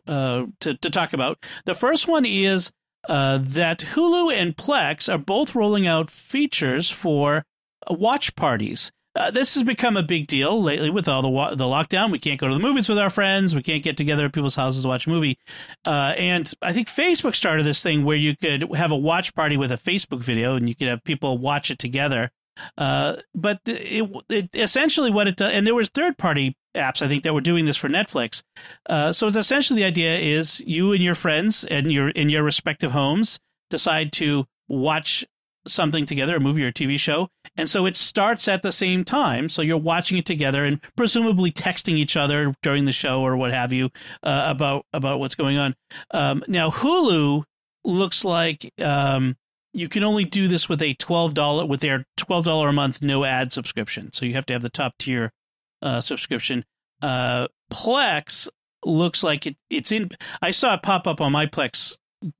Speaker 1: uh, to, to talk about. The first one is uh, that Hulu and Plex are both rolling out features for watch parties. Uh, this has become a big deal lately with all the the lockdown. We can't go to the movies with our friends. We can't get together at people's houses to watch a movie. Uh, and I think Facebook started this thing where you could have a watch party with a Facebook video, and you could have people watch it together. Uh, but it, it, essentially what it does, and there was third party apps I think that were doing this for Netflix. Uh, so it's essentially the idea is you and your friends and your in your respective homes decide to watch something together, a movie or a TV show, and so it starts at the same time. So you're watching it together and presumably texting each other during the show or what have you uh, about about what's going on. Um, now Hulu looks like um, you can only do this with a twelve dollar with their twelve dollar a month no ad subscription. So you have to have the top tier uh, subscription. Uh, Plex looks like it, it's in. I saw it pop up on my Plex.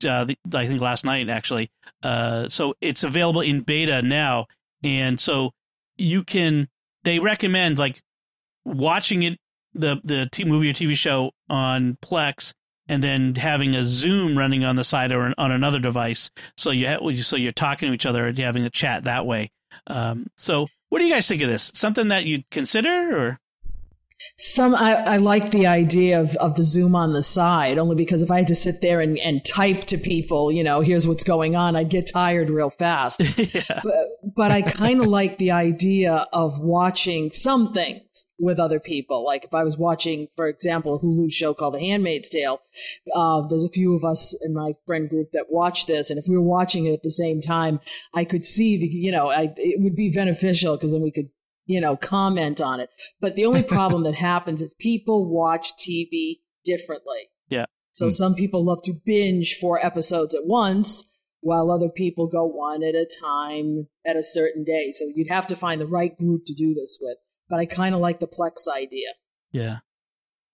Speaker 1: Uh, the, I think last night actually. Uh, so it's available in beta now, and so you can. They recommend like watching it the the t- movie or TV show on Plex and then having a Zoom running on the side or on another device. So you have, so you're talking to each other and having a chat that way. Um, so what do you guys think of this? Something that you'd consider or?
Speaker 3: Some I, I like the idea of, of the Zoom on the side only because if I had to sit there and, and type to people, you know, here's what's going on, I'd get tired real fast. yeah. But, but I kind of like the idea of watching some things with other people. Like if I was watching, for example, a Hulu show called The Handmaid's Tale, uh, there's a few of us in my friend group that watch this, and if we were watching it at the same time, I could see the, you know, I, it would be beneficial because then we could you know, comment on it. But the only problem that happens is people watch TV differently.
Speaker 1: Yeah.
Speaker 3: So mm. some people love to binge four episodes at once, while other people go one at a time at a certain day. So you'd have to find the right group to do this with. But I kind of like the Plex idea.
Speaker 1: Yeah.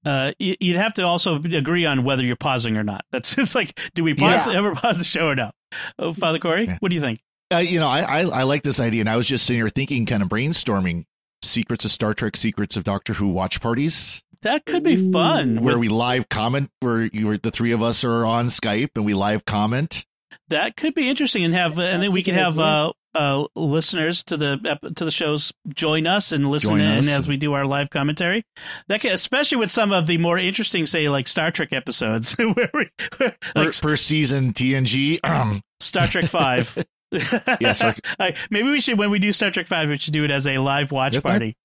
Speaker 1: Uh, you'd have to also agree on whether you're pausing or not. That's just like, do we pause
Speaker 3: Yeah.
Speaker 1: ever pause the show or no? Oh, Father Cory,
Speaker 2: Yeah.
Speaker 1: what do you think?
Speaker 2: Uh, you know, I, I I like this idea, and I was just sitting here thinking, kind of brainstorming secrets of Star Trek, secrets of Doctor Who watch parties,
Speaker 1: That could be
Speaker 3: Ooh.
Speaker 1: fun.
Speaker 2: where
Speaker 1: with-
Speaker 2: we live comment, where you were the three of us are on Skype and we live comment.
Speaker 1: that could be interesting, and have uh, and then we
Speaker 3: a
Speaker 1: can have uh, uh, listeners to the to the shows join us and listen
Speaker 2: Join
Speaker 1: in
Speaker 2: us.
Speaker 1: as we do our live commentary. That can, especially with some of the more interesting, say like Star Trek episodes, where we where, like
Speaker 2: First, first season TNG. Um,
Speaker 1: Star Trek Five.
Speaker 2: Yeah, Star-
Speaker 1: I- maybe we should when we do Star Trek Five, we should do it as a live watch party.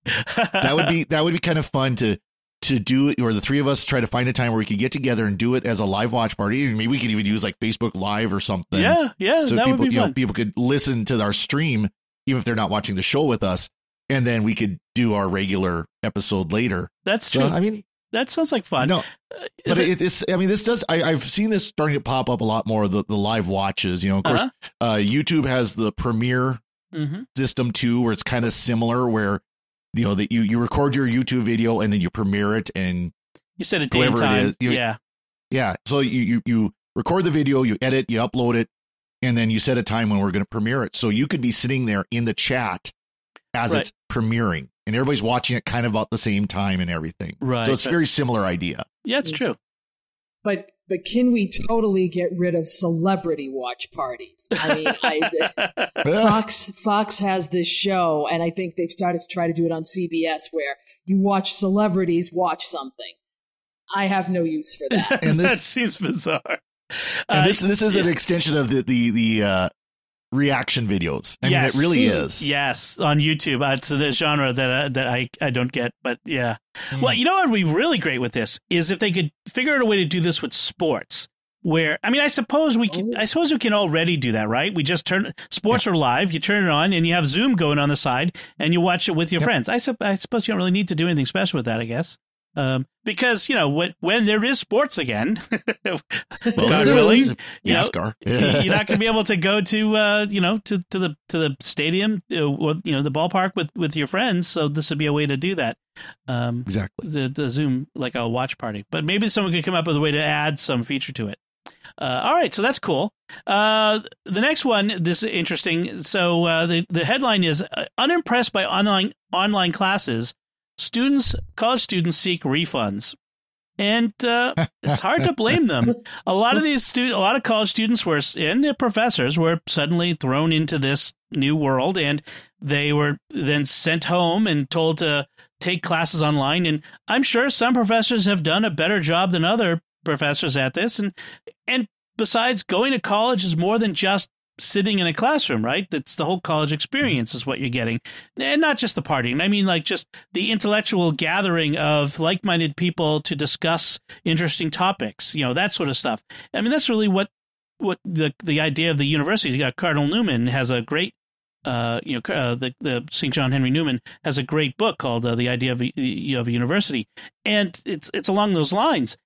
Speaker 2: that would be that would be kind of fun to to do it, or the three of us try to find a time where we could get together and do it as a live watch party. And maybe we could even use like Facebook Live or something.
Speaker 1: yeah, yeah,
Speaker 2: so
Speaker 1: that
Speaker 2: people
Speaker 1: would be
Speaker 2: you know people could listen to our stream even if they're not watching the show with us, and then we could do our regular episode later.
Speaker 1: That's
Speaker 2: So
Speaker 1: true.
Speaker 2: I mean,
Speaker 1: that sounds like fun.
Speaker 2: no,
Speaker 1: Uh,
Speaker 2: but it, it's I mean this does I, I've seen this starting to pop up a lot more the the live watches. You know, of course,
Speaker 1: Uh-huh.
Speaker 2: uh, YouTube has the Premiere
Speaker 1: Mhm.
Speaker 2: system too, where it's kind of similar, where you know that you you record your YouTube video and then you premiere it, and
Speaker 1: You set a day and time.
Speaker 2: is, you-
Speaker 1: yeah,
Speaker 2: yeah, so you you you record the video, you edit, you upload it, and then you set a time when we're going to premiere it. So you could be sitting there in the chat as
Speaker 1: Right.
Speaker 2: it's premiering, and everybody's watching it kind of about the same time and everything.
Speaker 1: right.
Speaker 2: So it's a very similar idea.
Speaker 1: yeah, it's true.
Speaker 3: But but can we totally get rid of celebrity watch parties? I mean, I, Fox Fox has this show, and I think they've started to try to do it on CBS, where you watch celebrities watch something. I have no use for that.
Speaker 2: And this-
Speaker 1: that seems bizarre.
Speaker 2: and
Speaker 1: Uh,
Speaker 2: this this is an extension of the the the uh, reaction videos. I mean, it really is.
Speaker 1: Yes, on YouTube. Uh, it's a genre that uh, that I, I don't get, but yeah.
Speaker 2: Mm.
Speaker 1: Well, you know what would be really great with this is if they could figure out a way to do this with sports. Where I mean, I suppose we can. I suppose we can already do that, right? We just turn sports are live. You turn it on, and you have Zoom going on the side, and you watch it with your
Speaker 2: Yep.
Speaker 1: friends. I, sup- I suppose you don't really need to do anything special with that. I guess. Um, because you know when when there is sports again,
Speaker 2: Well,
Speaker 1: God willing, you know, you're not going to be able to go to uh, you know to, to the to the stadium uh, or you know the ballpark with with your friends. So this would be a way to do that. Um,
Speaker 2: exactly.
Speaker 1: the, the Zoom like a watch party, but maybe someone could come up with a way to add some feature to it. Uh, all right, so that's cool. Uh, the next one, this is interesting. So uh, the the headline is uh, unimpressed by online online classes. Students, college students seek refunds, and uh, it's hard to blame them. A lot of these stu- a lot of college students were and professors were suddenly thrown into this new world, and they were then sent home and told to take classes online. And I'm sure some professors have done a better job than other professors at this. And and besides, going to college is more than just sitting in a classroom, right? That's the whole college experience is what you're getting, and not just the partying. I mean, like just the intellectual gathering of like-minded people to discuss interesting topics, you know, that sort of stuff. I mean, that's really what what the the idea of the university. Uh, Cardinal Newman has a great. Uh, you know, uh, the the St. John Henry Newman has a great book called uh, "The Idea of a, of a University," and it's it's along those lines.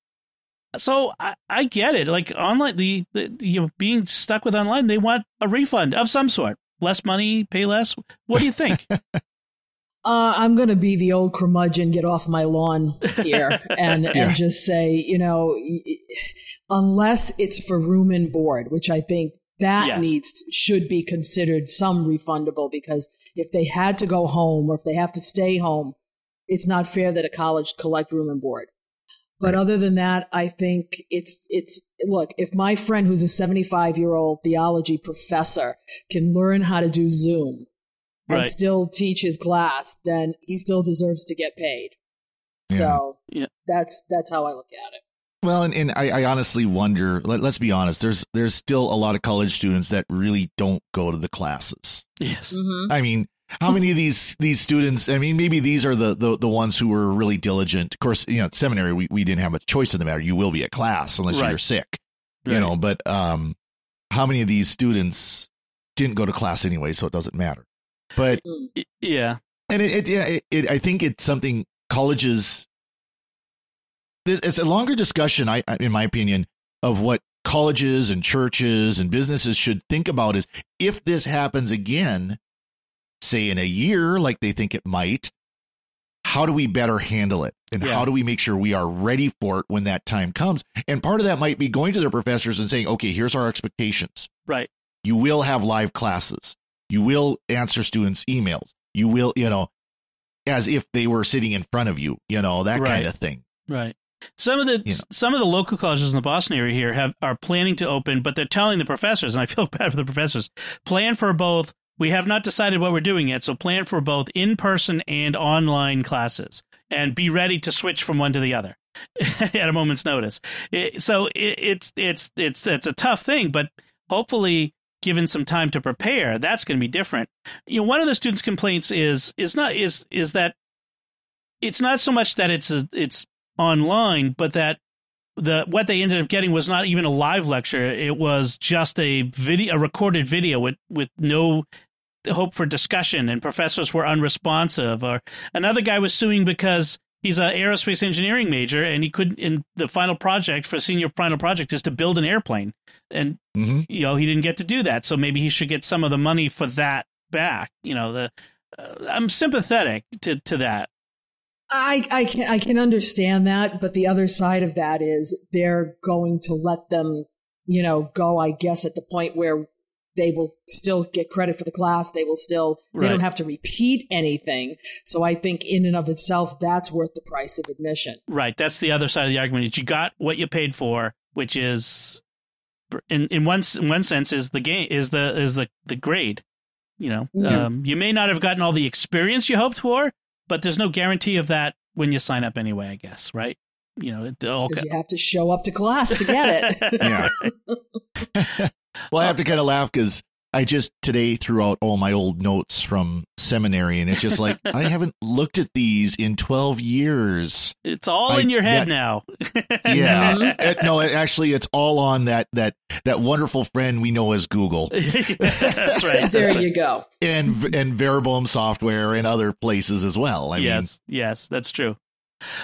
Speaker 1: So I, I get it. Like online, the, the you know being stuck with online, they want a refund of some sort. Less money, pay less. What do you think?
Speaker 3: Uh, I'm going to be the old curmudgeon, get off my lawn here, and
Speaker 2: Yeah.
Speaker 3: and just say, you know, y- y- unless it's for room and board, which I think that
Speaker 1: Yes.
Speaker 3: needs should be considered some refundable because if they had to go home or if they have to stay home, it's not fair that a college collect room and board. But
Speaker 2: Right.
Speaker 3: other than that, I think it's it's look, if my friend who's a 75 year old theology professor can learn how to do Zoom and
Speaker 1: Right.
Speaker 3: still teach his class, then he still deserves to get paid.
Speaker 2: Yeah.
Speaker 3: So
Speaker 1: Yeah.
Speaker 3: that's that's how I look at it.
Speaker 2: Well, and, and I, I honestly wonder. Let, let's be honest. There's there's still a lot of college students that really don't go to the classes.
Speaker 1: yes.
Speaker 3: Mm-hmm.
Speaker 2: I mean, how many of these these students? I mean, maybe these are the the, the ones who were really diligent. Of course, you know, at seminary we, we didn't have a choice in the matter. You will be at class unless
Speaker 1: Right.
Speaker 2: you're sick. You know, but um, how many of these students didn't go to class anyway? So it doesn't matter. But
Speaker 1: Yeah.
Speaker 2: and it, it, yeah, it, it I think it's something colleges. It's a longer discussion, I in my opinion, of what colleges and churches and businesses should think about is if this happens again, say in a year, like they think it might, how do we better handle it? And
Speaker 1: Yeah.
Speaker 2: how do we make sure we are ready for it when that time comes? And part of that might be going to their professors and saying, okay, here's our expectations.
Speaker 1: Right.
Speaker 2: You will have live classes. You will answer students' emails. You will, you know, as if they were sitting in front of you, you know, that
Speaker 1: Right.
Speaker 2: kind of thing.
Speaker 1: Right. Some of the
Speaker 2: You know.
Speaker 1: some of the local colleges in the Boston area here have are planning to open, but they're telling the professors, and I feel bad for the professors, plan for both. We have not decided what we're doing yet, so plan for both in person and online classes, and be ready to switch from one to the other at a moment's notice. It- so it, it's it's it's it's a tough thing, but hopefully, given some time to prepare, that's going to be different. You know, one of the students' complaints is is not is is that it's not so much that it's a, it's online, but that the what they ended up getting was not even a live lecture. It was just a video, a recorded video with with no hope for discussion, and professors were unresponsive. Or another guy was suing because he's an aerospace engineering major, and he couldn't. In the final project for senior final project is to build an airplane, and
Speaker 2: hmm
Speaker 1: you know he didn't get to do that. So maybe he should get some of the money for that back. You know the. Uh, I'm sympathetic to to that.
Speaker 3: I, I can I can understand that, but the other side of that is they're going to let them, you know, go. I guess at the point where they will still get credit for the class. They will still they
Speaker 1: Right.
Speaker 3: don't have to repeat anything. So I think in and of itself, that's worth the price of admission.
Speaker 1: Right. That's the other side of the argument. Is you got what you paid for, which is, in in one in one sense, is the game is the is the the grade. You know,
Speaker 3: Yeah.
Speaker 1: um, you may not have gotten all the experience you hoped for, but there's no guarantee of that when you sign up anyway. I guess, right? You know, it, all
Speaker 3: Because you have to show up to class to get it.
Speaker 2: Yeah. Well, I have to kind of laugh because I just today threw out all my old notes from seminary, and it's just like I haven't looked at these in twelve years.
Speaker 1: it's all
Speaker 2: I-
Speaker 1: in your head
Speaker 2: that-
Speaker 1: now.
Speaker 2: Yeah,
Speaker 3: Mhm.
Speaker 2: It- no, it, actually, it's all on that that that wonderful friend we know as Google
Speaker 1: that's right.
Speaker 3: there
Speaker 1: That's right.
Speaker 3: you go.
Speaker 2: and and Verbum software and other places as well. I
Speaker 1: yes, yes, that's true.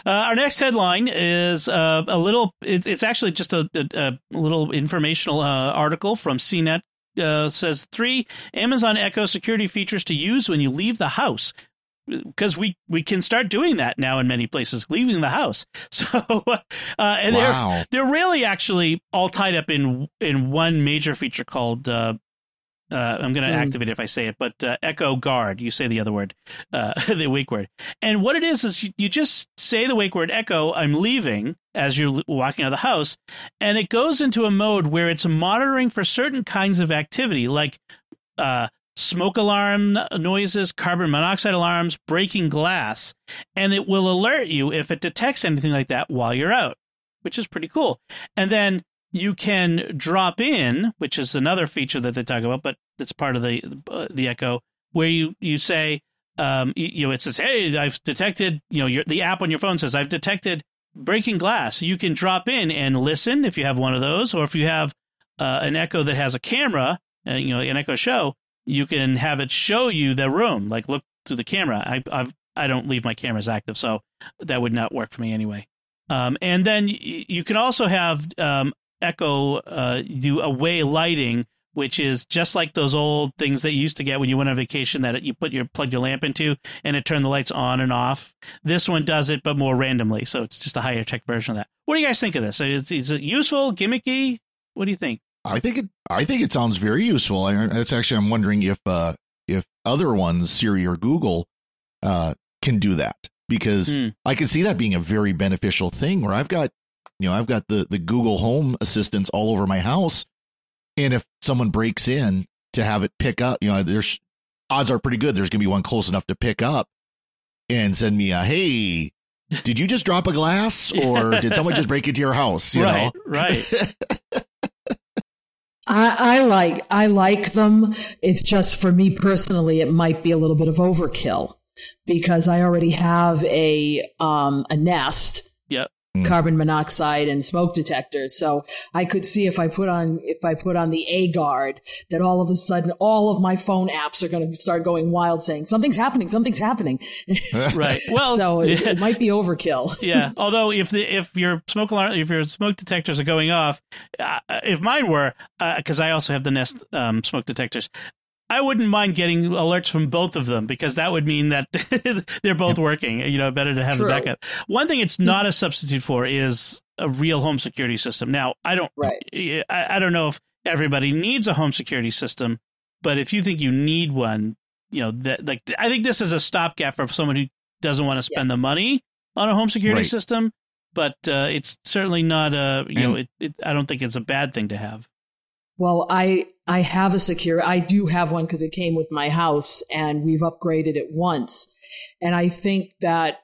Speaker 1: Uh, our next headline is uh, a little. It, it's actually just a, a, a little informational uh, article from CNET. Uh, says three Amazon Echo security features to use when you leave the house. Because we, we can start doing that now in many places, leaving the house. So, uh, and
Speaker 2: mean,
Speaker 1: they're they're really actually all tied up in in one major feature called uh, uh, I'm going to
Speaker 3: Mm.
Speaker 1: activate it if I say it, but uh, Echo Guard. You say the other word, uh, the wake word. And what it is is you, you just say the wake word Echo. I'm leaving as you're walking out of the house, and it goes into a mode where it's monitoring for certain kinds of activity, like uh, smoke alarm noises, carbon monoxide alarms, breaking glass, and it will alert you if it detects anything like that while you're out, which is pretty cool. And then you can drop in, which is another feature that they talk about, but that's part of the uh, the Echo, where you you say, um, you, you know, it says, "Hey, I've detected," you know, your, the app on your phone says, "I've detected breaking glass." You can drop in and listen if you have one of those, or if you have uh, an Echo that has a camera, uh, you know, an Echo Show, you can have it show you the room, like look through the camera. I I've I don't leave my cameras active, so that would not work for me anyway. Um, and then you can also have um, Echo uh, do away lighting, which is just like those old things that you used to get when you went on vacation that you put your plug your lamp into and it turned the lights on and off. This one does it, but more randomly, so it's just a higher tech version of that. What do you guys think of this? Is, is it useful, gimmicky? What do you think?
Speaker 2: I think it. I think it sounds very useful. I, that's actually. I'm wondering if uh if other ones, Siri or Google, uh, can do that because
Speaker 1: Hmm.
Speaker 2: I can see that being a very beneficial thing. Where I've got, you know, I've got the the Google Home assistants all over my house, and if someone breaks in to have it pick up, you know, there's odds are pretty good there's gonna be one close enough to pick up and send me a hey. Did you just drop a glass, or did someone just break into your house? You
Speaker 1: right,
Speaker 2: know,
Speaker 1: right.
Speaker 3: I, I like I like them. It's just for me personally, it might be a little bit of overkill because I already have a um, a Nest.
Speaker 1: Yep.
Speaker 2: Mm.
Speaker 3: carbon monoxide and smoke detectors. So I could see if I put on if I put on the A guard that all of a sudden all of my phone apps are going to start going wild, saying something's happening, something's happening.
Speaker 1: right. Well,
Speaker 3: so it, it might be overkill.
Speaker 1: yeah. Although if the if your smoke alarm if your smoke detectors are going off, uh, if mine were because uh, I also have the Nest um, smoke detectors, I wouldn't mind getting alerts from both of them because that would mean that they're both working. You know, better to have
Speaker 3: True.
Speaker 1: the backup. One thing it's not a substitute for is a real home security system. Now, I don't,
Speaker 3: Right.
Speaker 1: I, I don't know if everybody needs a home security system, but if you think you need one, you know, that like I think this is a stopgap for someone who doesn't want to spend the money on a home security
Speaker 2: Right.
Speaker 1: system. But uh, it's certainly not a, you know, it, it, I don't think it's a bad thing to have.
Speaker 3: Well, I I have a secure. I do have one because it came with my house, and we've upgraded it once. And I think that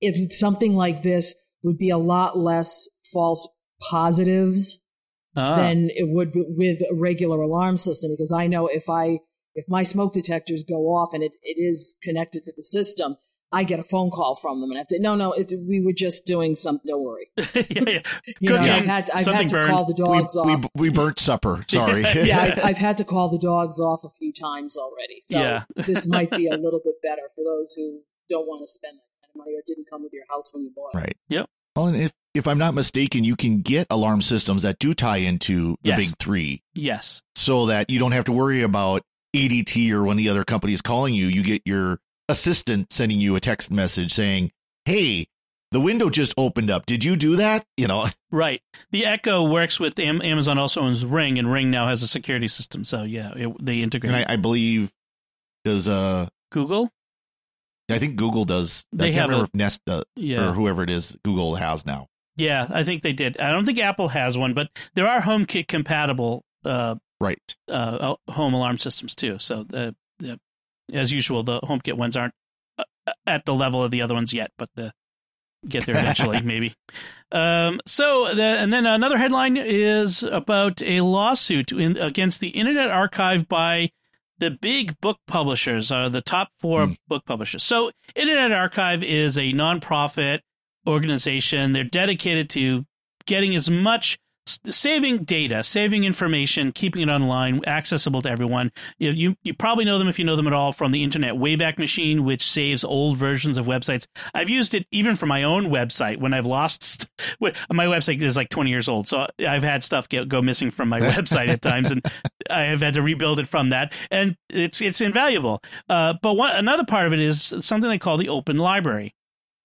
Speaker 3: if something like this would be a lot less false positives
Speaker 1: Ah.
Speaker 3: than it would be with a regular alarm system because I know if I if my smoke detectors go off and it, it is connected to the system, I get a phone call from them and I have to no no it, we were just doing something. Don't worry.
Speaker 1: yeah, yeah.
Speaker 3: You know, I've had I've
Speaker 1: something
Speaker 3: had to
Speaker 1: burned.
Speaker 3: call the
Speaker 2: we,
Speaker 3: dogs off.
Speaker 2: we, we burnt supper. Sorry.
Speaker 3: yeah, I've, I've had to call the dogs off a few times already. So
Speaker 1: Yeah.
Speaker 3: this might be a little bit better for those who don't want to spend that kind of money or didn't come with your house when you bought it.
Speaker 2: Right.
Speaker 1: Yep.
Speaker 2: Well, and if if I'm not mistaken, you can get alarm systems that do tie into the
Speaker 1: Yes.
Speaker 2: big three,
Speaker 1: Yes.
Speaker 2: so that you don't have to worry about ADT or one of the other companies calling you. You get your assistant sending you a text message saying, "Hey, the window just opened up. Did you do that?" You know.
Speaker 1: Right. The Echo works with Am- Amazon also owns Ring, and Ring now has a security system. So yeah, it, they integrate.
Speaker 2: And I, I believe does uh
Speaker 1: Google.
Speaker 2: I think Google does.
Speaker 1: They
Speaker 2: I can't
Speaker 1: have
Speaker 2: remember
Speaker 1: a-
Speaker 2: if Nest does,
Speaker 1: Yeah.
Speaker 2: or whoever it is Google has now.
Speaker 1: Yeah, I think they did. I don't think Apple has one, but there are HomeKit compatible uh,
Speaker 2: Right.
Speaker 1: uh, home alarm systems too. So the, the as usual, the HomeKit ones aren't uh, at the level of the other ones yet, but the get there eventually, maybe. Um, so, the, and then another headline is about a lawsuit in, against the Internet Archive by the big book publishers, uh, the top four
Speaker 2: Hmm.
Speaker 1: book publishers. So, Internet Archive is a nonprofit organization. They're dedicated to getting as much saving data, saving information, keeping it online, accessible to everyone. You, you you probably know them if you know them at all from the Internet Wayback Machine, which saves old versions of websites. I've used it even for my own website when I've lost. St- my website is like 20 years old, so I've had stuff get, go missing from my website at times, and I have had to rebuild it from that, and it's it's invaluable. Uh, but one, another part of it is something they call the Open Library.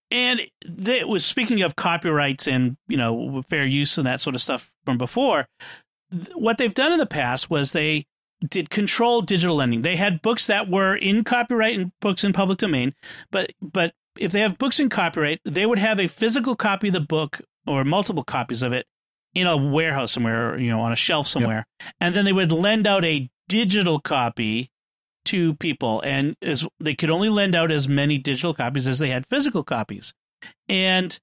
Speaker 1: And they was speaking of copyrights and you know fair use and that sort of stuff from before. What they've done in the past was they did control digital lending. They had books that were in copyright and books in public domain, but but if they have books in copyright, they would have a physical copy of the book or multiple copies of it in a warehouse somewhere, or, you know, on a shelf somewhere, and then they would lend out a digital copy to people, and as they could only lend out as many digital copies as they had physical copies, and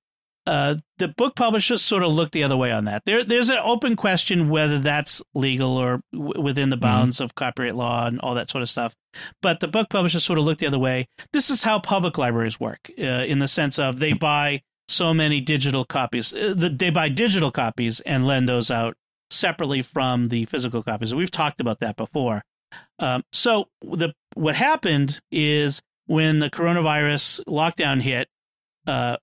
Speaker 1: uh, the book publishers sort of look the other way on that. There, there's an open question whether that's legal or w- within the bounds of copyright law and all that sort of stuff. But the book publishers sort of look the other way. This is how public libraries work, uh, in the sense of they buy so many digital copies. Uh, the, they buy digital copies and lend those out separately from the physical copies. We've talked about that before. Um, so the what happened is when the coronavirus lockdown hit, uh,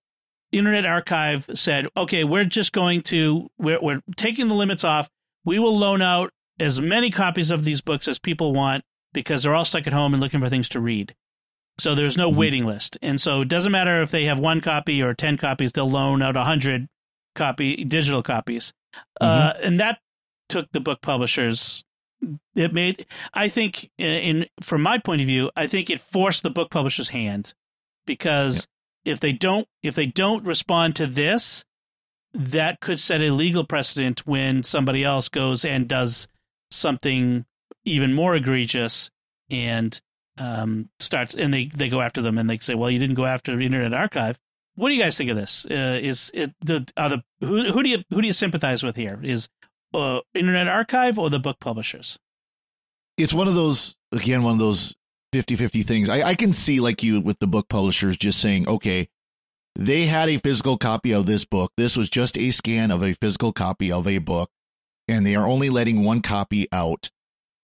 Speaker 1: Internet Archive said, "Okay, we're just going to we're, we're taking the limits off. We will loan out as many copies of these books as people want because they're all stuck at home and looking for things to read. So there's no
Speaker 2: Mhm.
Speaker 1: waiting list, and so it doesn't matter if they have one copy or ten copies. They'll loan out a hundred copy digital copies, uh, and that took the book publishers. It made, I think, in, in from my point of view, I think it forced the book publishers' hand because if they don't if they don't respond to this, that could set a legal precedent when somebody else goes and does something even more egregious and um, starts and they, they go after them and they say, well, you didn't go after Internet Archive. What do you guys think of this? Uh, is it the are the who who do you who do you sympathize with here? Is uh, Internet Archive or the book publishers?
Speaker 2: it's one of those again one of those 50-50 things I, I can see like you with the book publishers just saying okay They had a physical copy of this book. This was just a scan of a physical copy of a book, and they are only letting one copy out.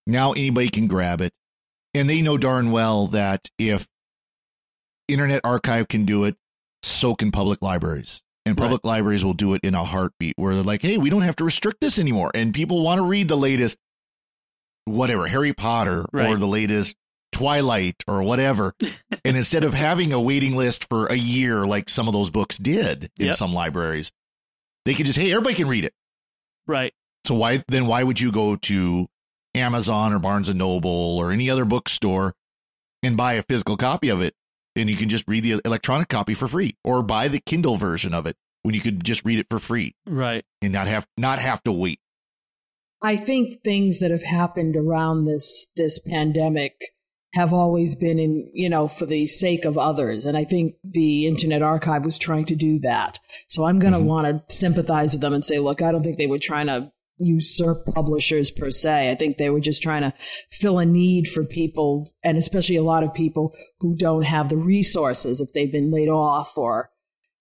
Speaker 2: Now anybody can grab it. And they know darn well that if Internet Archive can do it, so can public libraries. And public right. libraries will do it in a heartbeat where they're like, hey, we don't have to restrict this anymore. And people want to read the latest, whatever, Harry Potter right. or the latest Twilight or whatever. and instead of having a waiting list for a year like some of those books did in yep. some libraries, they can just, hey, everybody can read it.
Speaker 1: Right.
Speaker 2: So why then why would you go to Amazon or Barnes and Noble or any other bookstore and buy a physical copy of it and you can just read the electronic copy for free or buy the Kindle version of it when you could just read it for free.
Speaker 1: Right.
Speaker 2: And not have not have to wait.
Speaker 3: I think things that have happened around this this pandemic have always been in, you know, for the sake of others. And I think the Internet Archive was trying to do that. So I'm going to mm-hmm. want to sympathize with them and say, look, I don't think they were trying to usurp publishers per se. I think they were just trying to fill a need for people, and especially a lot of people who don't have the resources if they've been laid off or,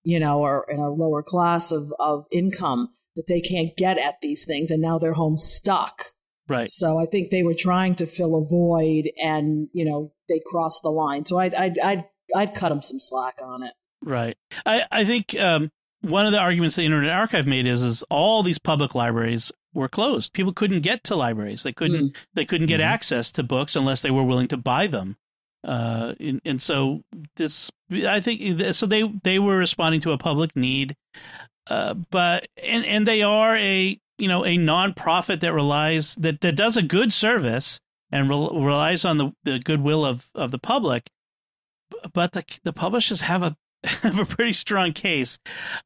Speaker 3: you know, or in a lower class of, of income that they can't get at these things, and now they're home stuck.
Speaker 1: Right.
Speaker 3: So I think they were trying to fill a void, and you know they crossed the line. So I'd I'd I'd, I'd cut them some slack on it.
Speaker 1: Right. I I think um, one of the arguments the Internet Archive made is is all these public libraries were closed. People couldn't get to libraries. They couldn't mm. they couldn't get mm-hmm. access to books unless they were willing to buy them. Uh, and, and, so this, I think, so they they were responding to a public need, uh, but and and they are a you know a nonprofit that relies that that does a good service and re- relies on the, the goodwill of of the public, but the the publishers have a have a pretty strong case.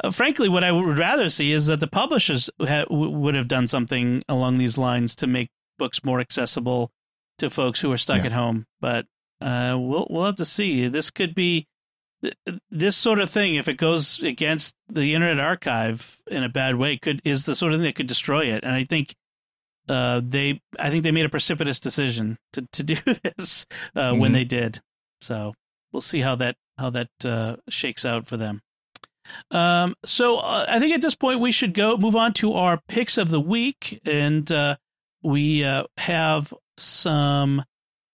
Speaker 1: Uh, frankly, what I would rather see is that the publishers ha- w- would have done something along these lines to make books more accessible to folks who are stuck yeah. at home. But uh, we'll we'll have to see. This could be this sort of thing. If it goes against the Internet Archive in a bad way, could is the sort of thing that could destroy it. And I think uh, they I think they made a precipitous decision to to do this uh, mm-hmm. when they did. So we'll see how that how that uh, shakes out for them. Um, so uh, I think at this point we should go move on to our picks of the week, and uh, we uh, have some.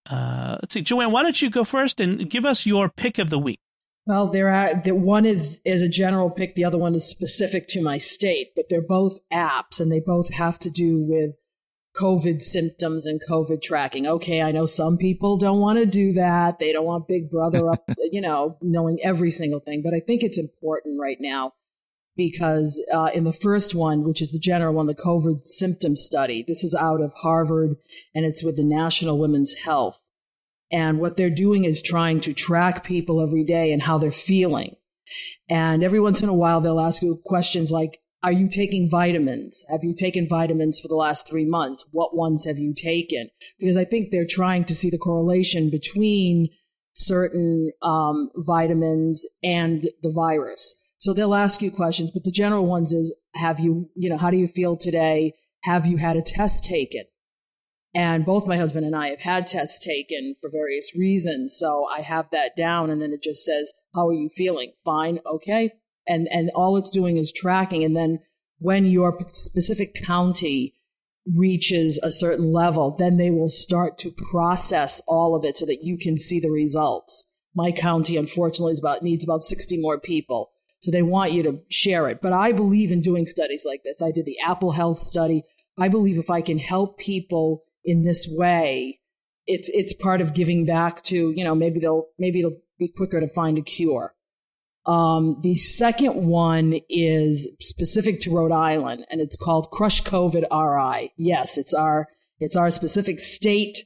Speaker 1: Uh, let's see, Joanne, why don't you go first and give us your pick of the week?
Speaker 3: Well, there are the one is is a general pick, the other one is specific to my state, but they're both apps, and they both have to do with COVID symptoms and COVID tracking. Okay, I know some people don't want to do that. They don't want Big Brother up, you know, knowing every single thing. But I think it's important right now because uh, in the first one, which is the general one, the COVID symptom study, this is out of Harvard and it's with the National Women's Health. And what they're doing is trying to track people every day and how they're feeling. And every once in a while, they'll ask you questions like, are you taking vitamins? Have you taken vitamins for the last three months? What ones have you taken? Because I think they're trying to see the correlation between certain um, vitamins and the virus. So they'll ask you questions, but the general ones is have you, you know, how do you feel today? Have you had a test taken? And both my husband and I have had tests taken for various reasons. So I have that down and then it just says, how are you feeling? Fine. Okay and and all it's doing is tracking. And then when your specific county reaches a certain level then they will start to process all of it so that you can see the results. My county unfortunately is about needs about 60 more people. So they want you to share it. But i believe in doing studies like this. I did the apple health study. I believe if i can help people in this way it's it's part of giving back to you know maybe they'll maybe it'll be quicker to find a cure um, the second one is specific to Rhode Island, and it's called Crush COVID RI. Yes, it's our it's our specific state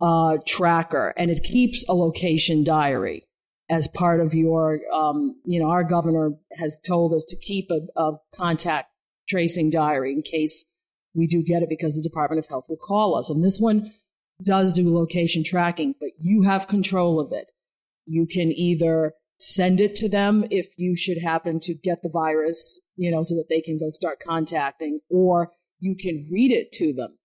Speaker 3: uh, tracker, and it keeps a location diary as part of your. Um, you know, our governor has told us to keep a, a contact tracing diary in case we do get it, because the Department of Health will call us. And this one does do location tracking, but you have control of it. You can either send it to them if you should happen to get the virus, you know, so that they can go start contacting, or you can read it to them.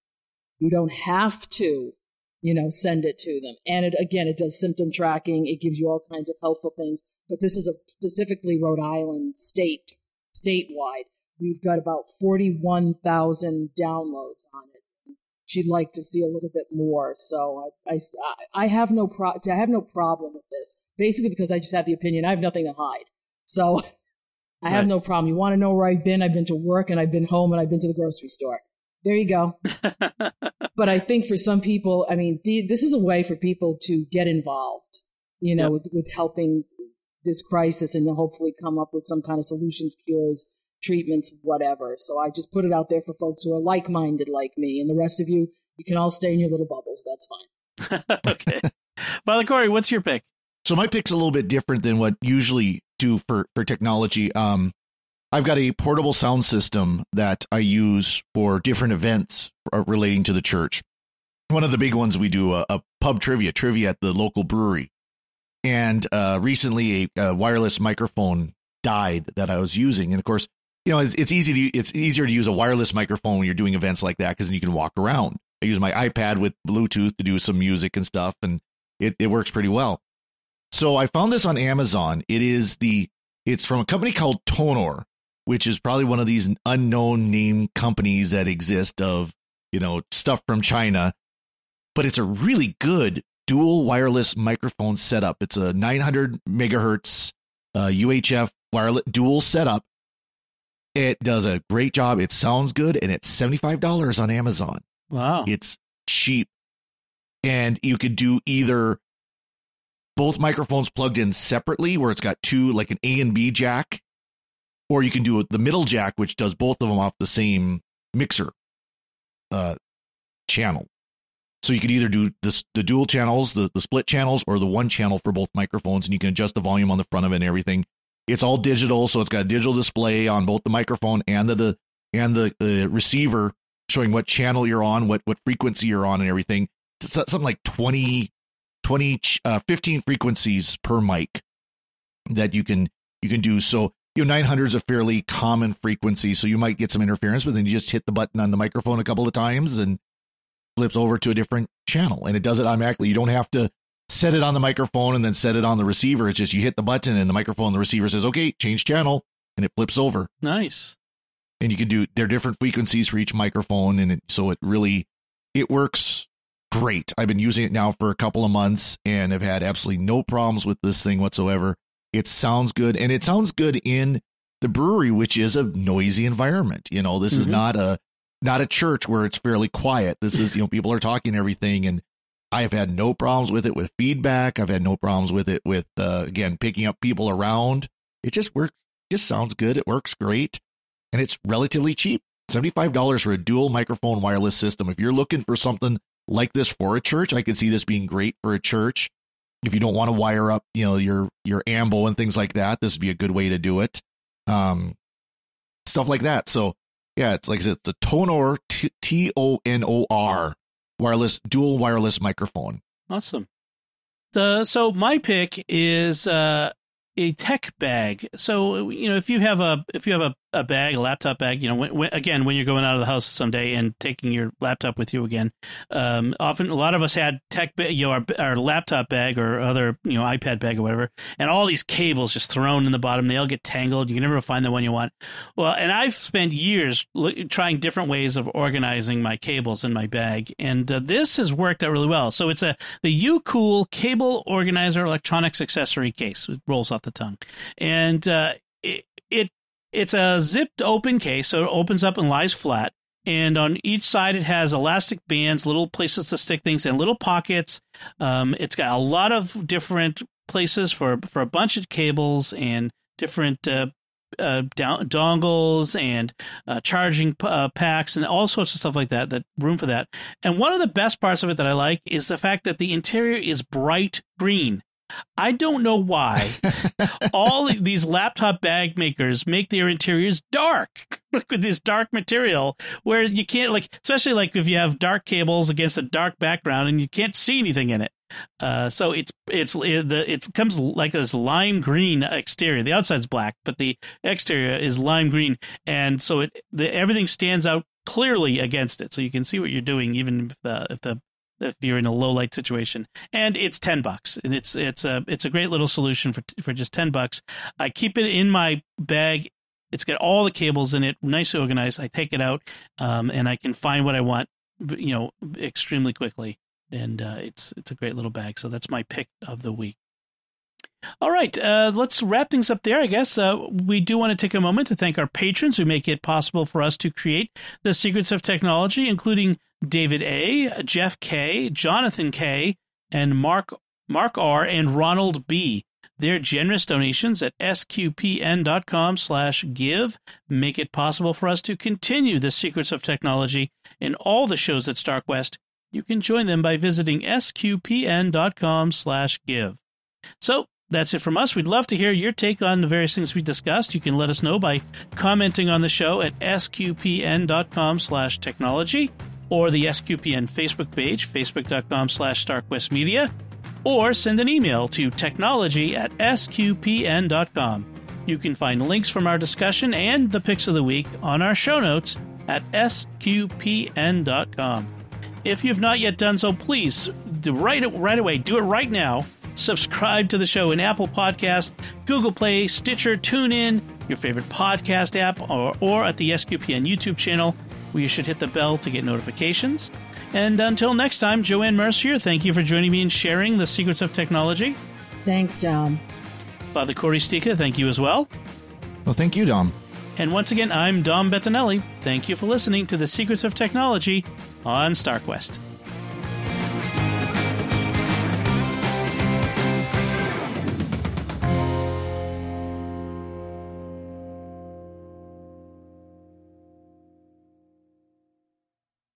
Speaker 3: You don't have to, you know, send it to them. And it, again, it does symptom tracking. It gives you all kinds of helpful things. but this is a specifically Rhode Island state statewide. We've got about forty one thousand downloads on it. She'd like to see a little bit more, so I I, I have no pro I have no problem with this. Basically, because I just have the opinion. I have nothing to hide, so I have no problem. You want to know where I've been? I've been to work and I've been home and I've been to the grocery store. There you go. but I think for some people, I mean, the, this is a way for people to get involved, you know, yep. with, with helping this crisis and hopefully come up with some kind of solutions, cures, treatments, whatever. So I just put it out there for folks who are like minded like me. And the rest of you, you can all stay in your little bubbles. That's
Speaker 1: fine. okay. Father Cory, what's your pick?
Speaker 2: So my pick's a little bit different than what usually do for for technology. Um, I've got a portable sound system that I use for different events uh, relating to the church. One of the big ones we do a, a pub trivia, trivia at the local brewery. And uh, recently, a, a, wireless microphone died that I was using, and of course, you know, it's, easy to it's easier to use a wireless microphone when you're doing events like that because then you can walk around. I use my iPad with Bluetooth to do some music and stuff, and it, it works pretty well. So I found this on Amazon. It is the it's from a company called Tonor, which is probably one of these unknown name companies that exist of, you know, stuff from China. But it's a really good dual wireless microphone setup. It's a 900 megahertz uh, UHF wireless dual setup. It does a great job. It sounds good, and it's $75 on Amazon.
Speaker 1: Wow.
Speaker 2: It's cheap. And you could do either both microphones plugged in separately, where it's got two, like an A and B jack, or you can do the middle jack, which does both of them off the same mixer uh, channel. So you could either do this, the dual channels, the, the split channels, or the one channel for both microphones, and you can adjust the volume on the front of it and everything. It's all digital, so it's got a digital display on both the microphone and the, the and the, the receiver showing what channel you're on, what what frequency you're on, and everything. It's something like 20 20 uh, 15 frequencies per mic that you can you can do so you know 900 is a fairly common frequency so you might get some interference but then you just hit the button on the microphone a couple of times and flips over to a different channel and it does it automatically you don't have to set it on the microphone and then set it on the receiver it's just you hit the button and the microphone the receiver says okay change channel and it flips over
Speaker 1: nice
Speaker 2: and you can do there are different frequencies for each microphone and it, so it really it works great. I've been using it now for a couple of months and have had absolutely no problems with this thing whatsoever. It sounds good and it sounds good in the brewery, which is a noisy environment. You know, this mm-hmm. is not a not a church where it's fairly quiet. This is, you know, people are talking everything and I have had no problems with it with feedback. I've had no problems with it with uh, again picking up people around. It just works just sounds good. It works great and it's relatively cheap. $75 for a dual microphone wireless system. If you're looking for something like this for a church. I could see this being great for a church. If you don't want to wire up, you know, your your ambo and things like that, this would be a good way to do it. Um, stuff like that. So yeah, it's like I said, the Tonor T O N O R wireless dual wireless microphone.
Speaker 1: Awesome. The so my pick is uh, a tech bag. So you know, if you have a if you have a a bag, a laptop bag. You know, when, when, again, when you're going out of the house someday and taking your laptop with you again, um, often a lot of us had tech, you know, our, our laptop bag or other, you know, iPad bag or whatever, and all these cables just thrown in the bottom. They all get tangled. You can never find the one you want. Well, and I've spent years trying different ways of organizing my cables in my bag, and uh, this has worked out really well. So it's a the UCool cable organizer electronics accessory case. It rolls off the tongue, and uh, it, it it's a zipped open case, so it opens up and lies flat. And on each side, it has elastic bands, little places to stick things, and little pockets. Um, it's got a lot of different places for for a bunch of cables and different uh, uh, down, dongles and uh, charging uh, packs and all sorts of stuff like that. That room for that. And one of the best parts of it that I like is the fact that the interior is bright green. I don't know why all these laptop bag makers make their interiors dark with this dark material where you can't like especially like if you have dark cables against a dark background and you can't see anything in it. Uh, so it's it's it, the it comes like this lime green exterior. The outside's black, but the exterior is lime green, and so it the everything stands out clearly against it, so you can see what you're doing even if the if the if you're in a low light situation. And it's ten bucks, and it's it's a it's a great little solution for for just ten bucks. I keep it in my bag. It's got all the cables in it, nicely organized. I take it out, um, and I can find what I want, you know, extremely quickly. And uh, it's it's a great little bag. So that's my pick of the week. All right, uh, let's wrap things up there. I guess uh, we do want to take a moment to thank our patrons who make it possible for us to create the secrets of technology, including David A, Jeff K, Jonathan K, and Mark Mark R, and Ronald B. Their generous donations at sqpn.com slash give make it possible for us to continue the secrets of technology in all the shows at StarQuest. You can join them by visiting sqpn.com slash give. So that's it from us. We'd love to hear your take on the various things we discussed. You can let us know by commenting on the show at sqpn.com slash technology or the SQPN Facebook page, facebook.com slash starquestmedia, or send an email to technology at sqpn.com. You can find links from our discussion and the picks of the week on our show notes at sqpn.com. If you've not yet done so, please do right, right away, do it right now subscribe to the show in Apple Podcast, Google Play, Stitcher, TuneIn, your favorite podcast app, or, or at the SQPN YouTube channel, where you should hit the bell to get notifications. And until next time, Joanne Mercier, thank you for joining me and sharing the secrets of technology.
Speaker 3: Thanks, Dom.
Speaker 1: Father Cory Sticha, thank you as well.
Speaker 2: Well, thank you, Dom.
Speaker 1: And once again, I'm Dom Bettinelli. Thank you for listening to the Secrets of Technology on StarQuest.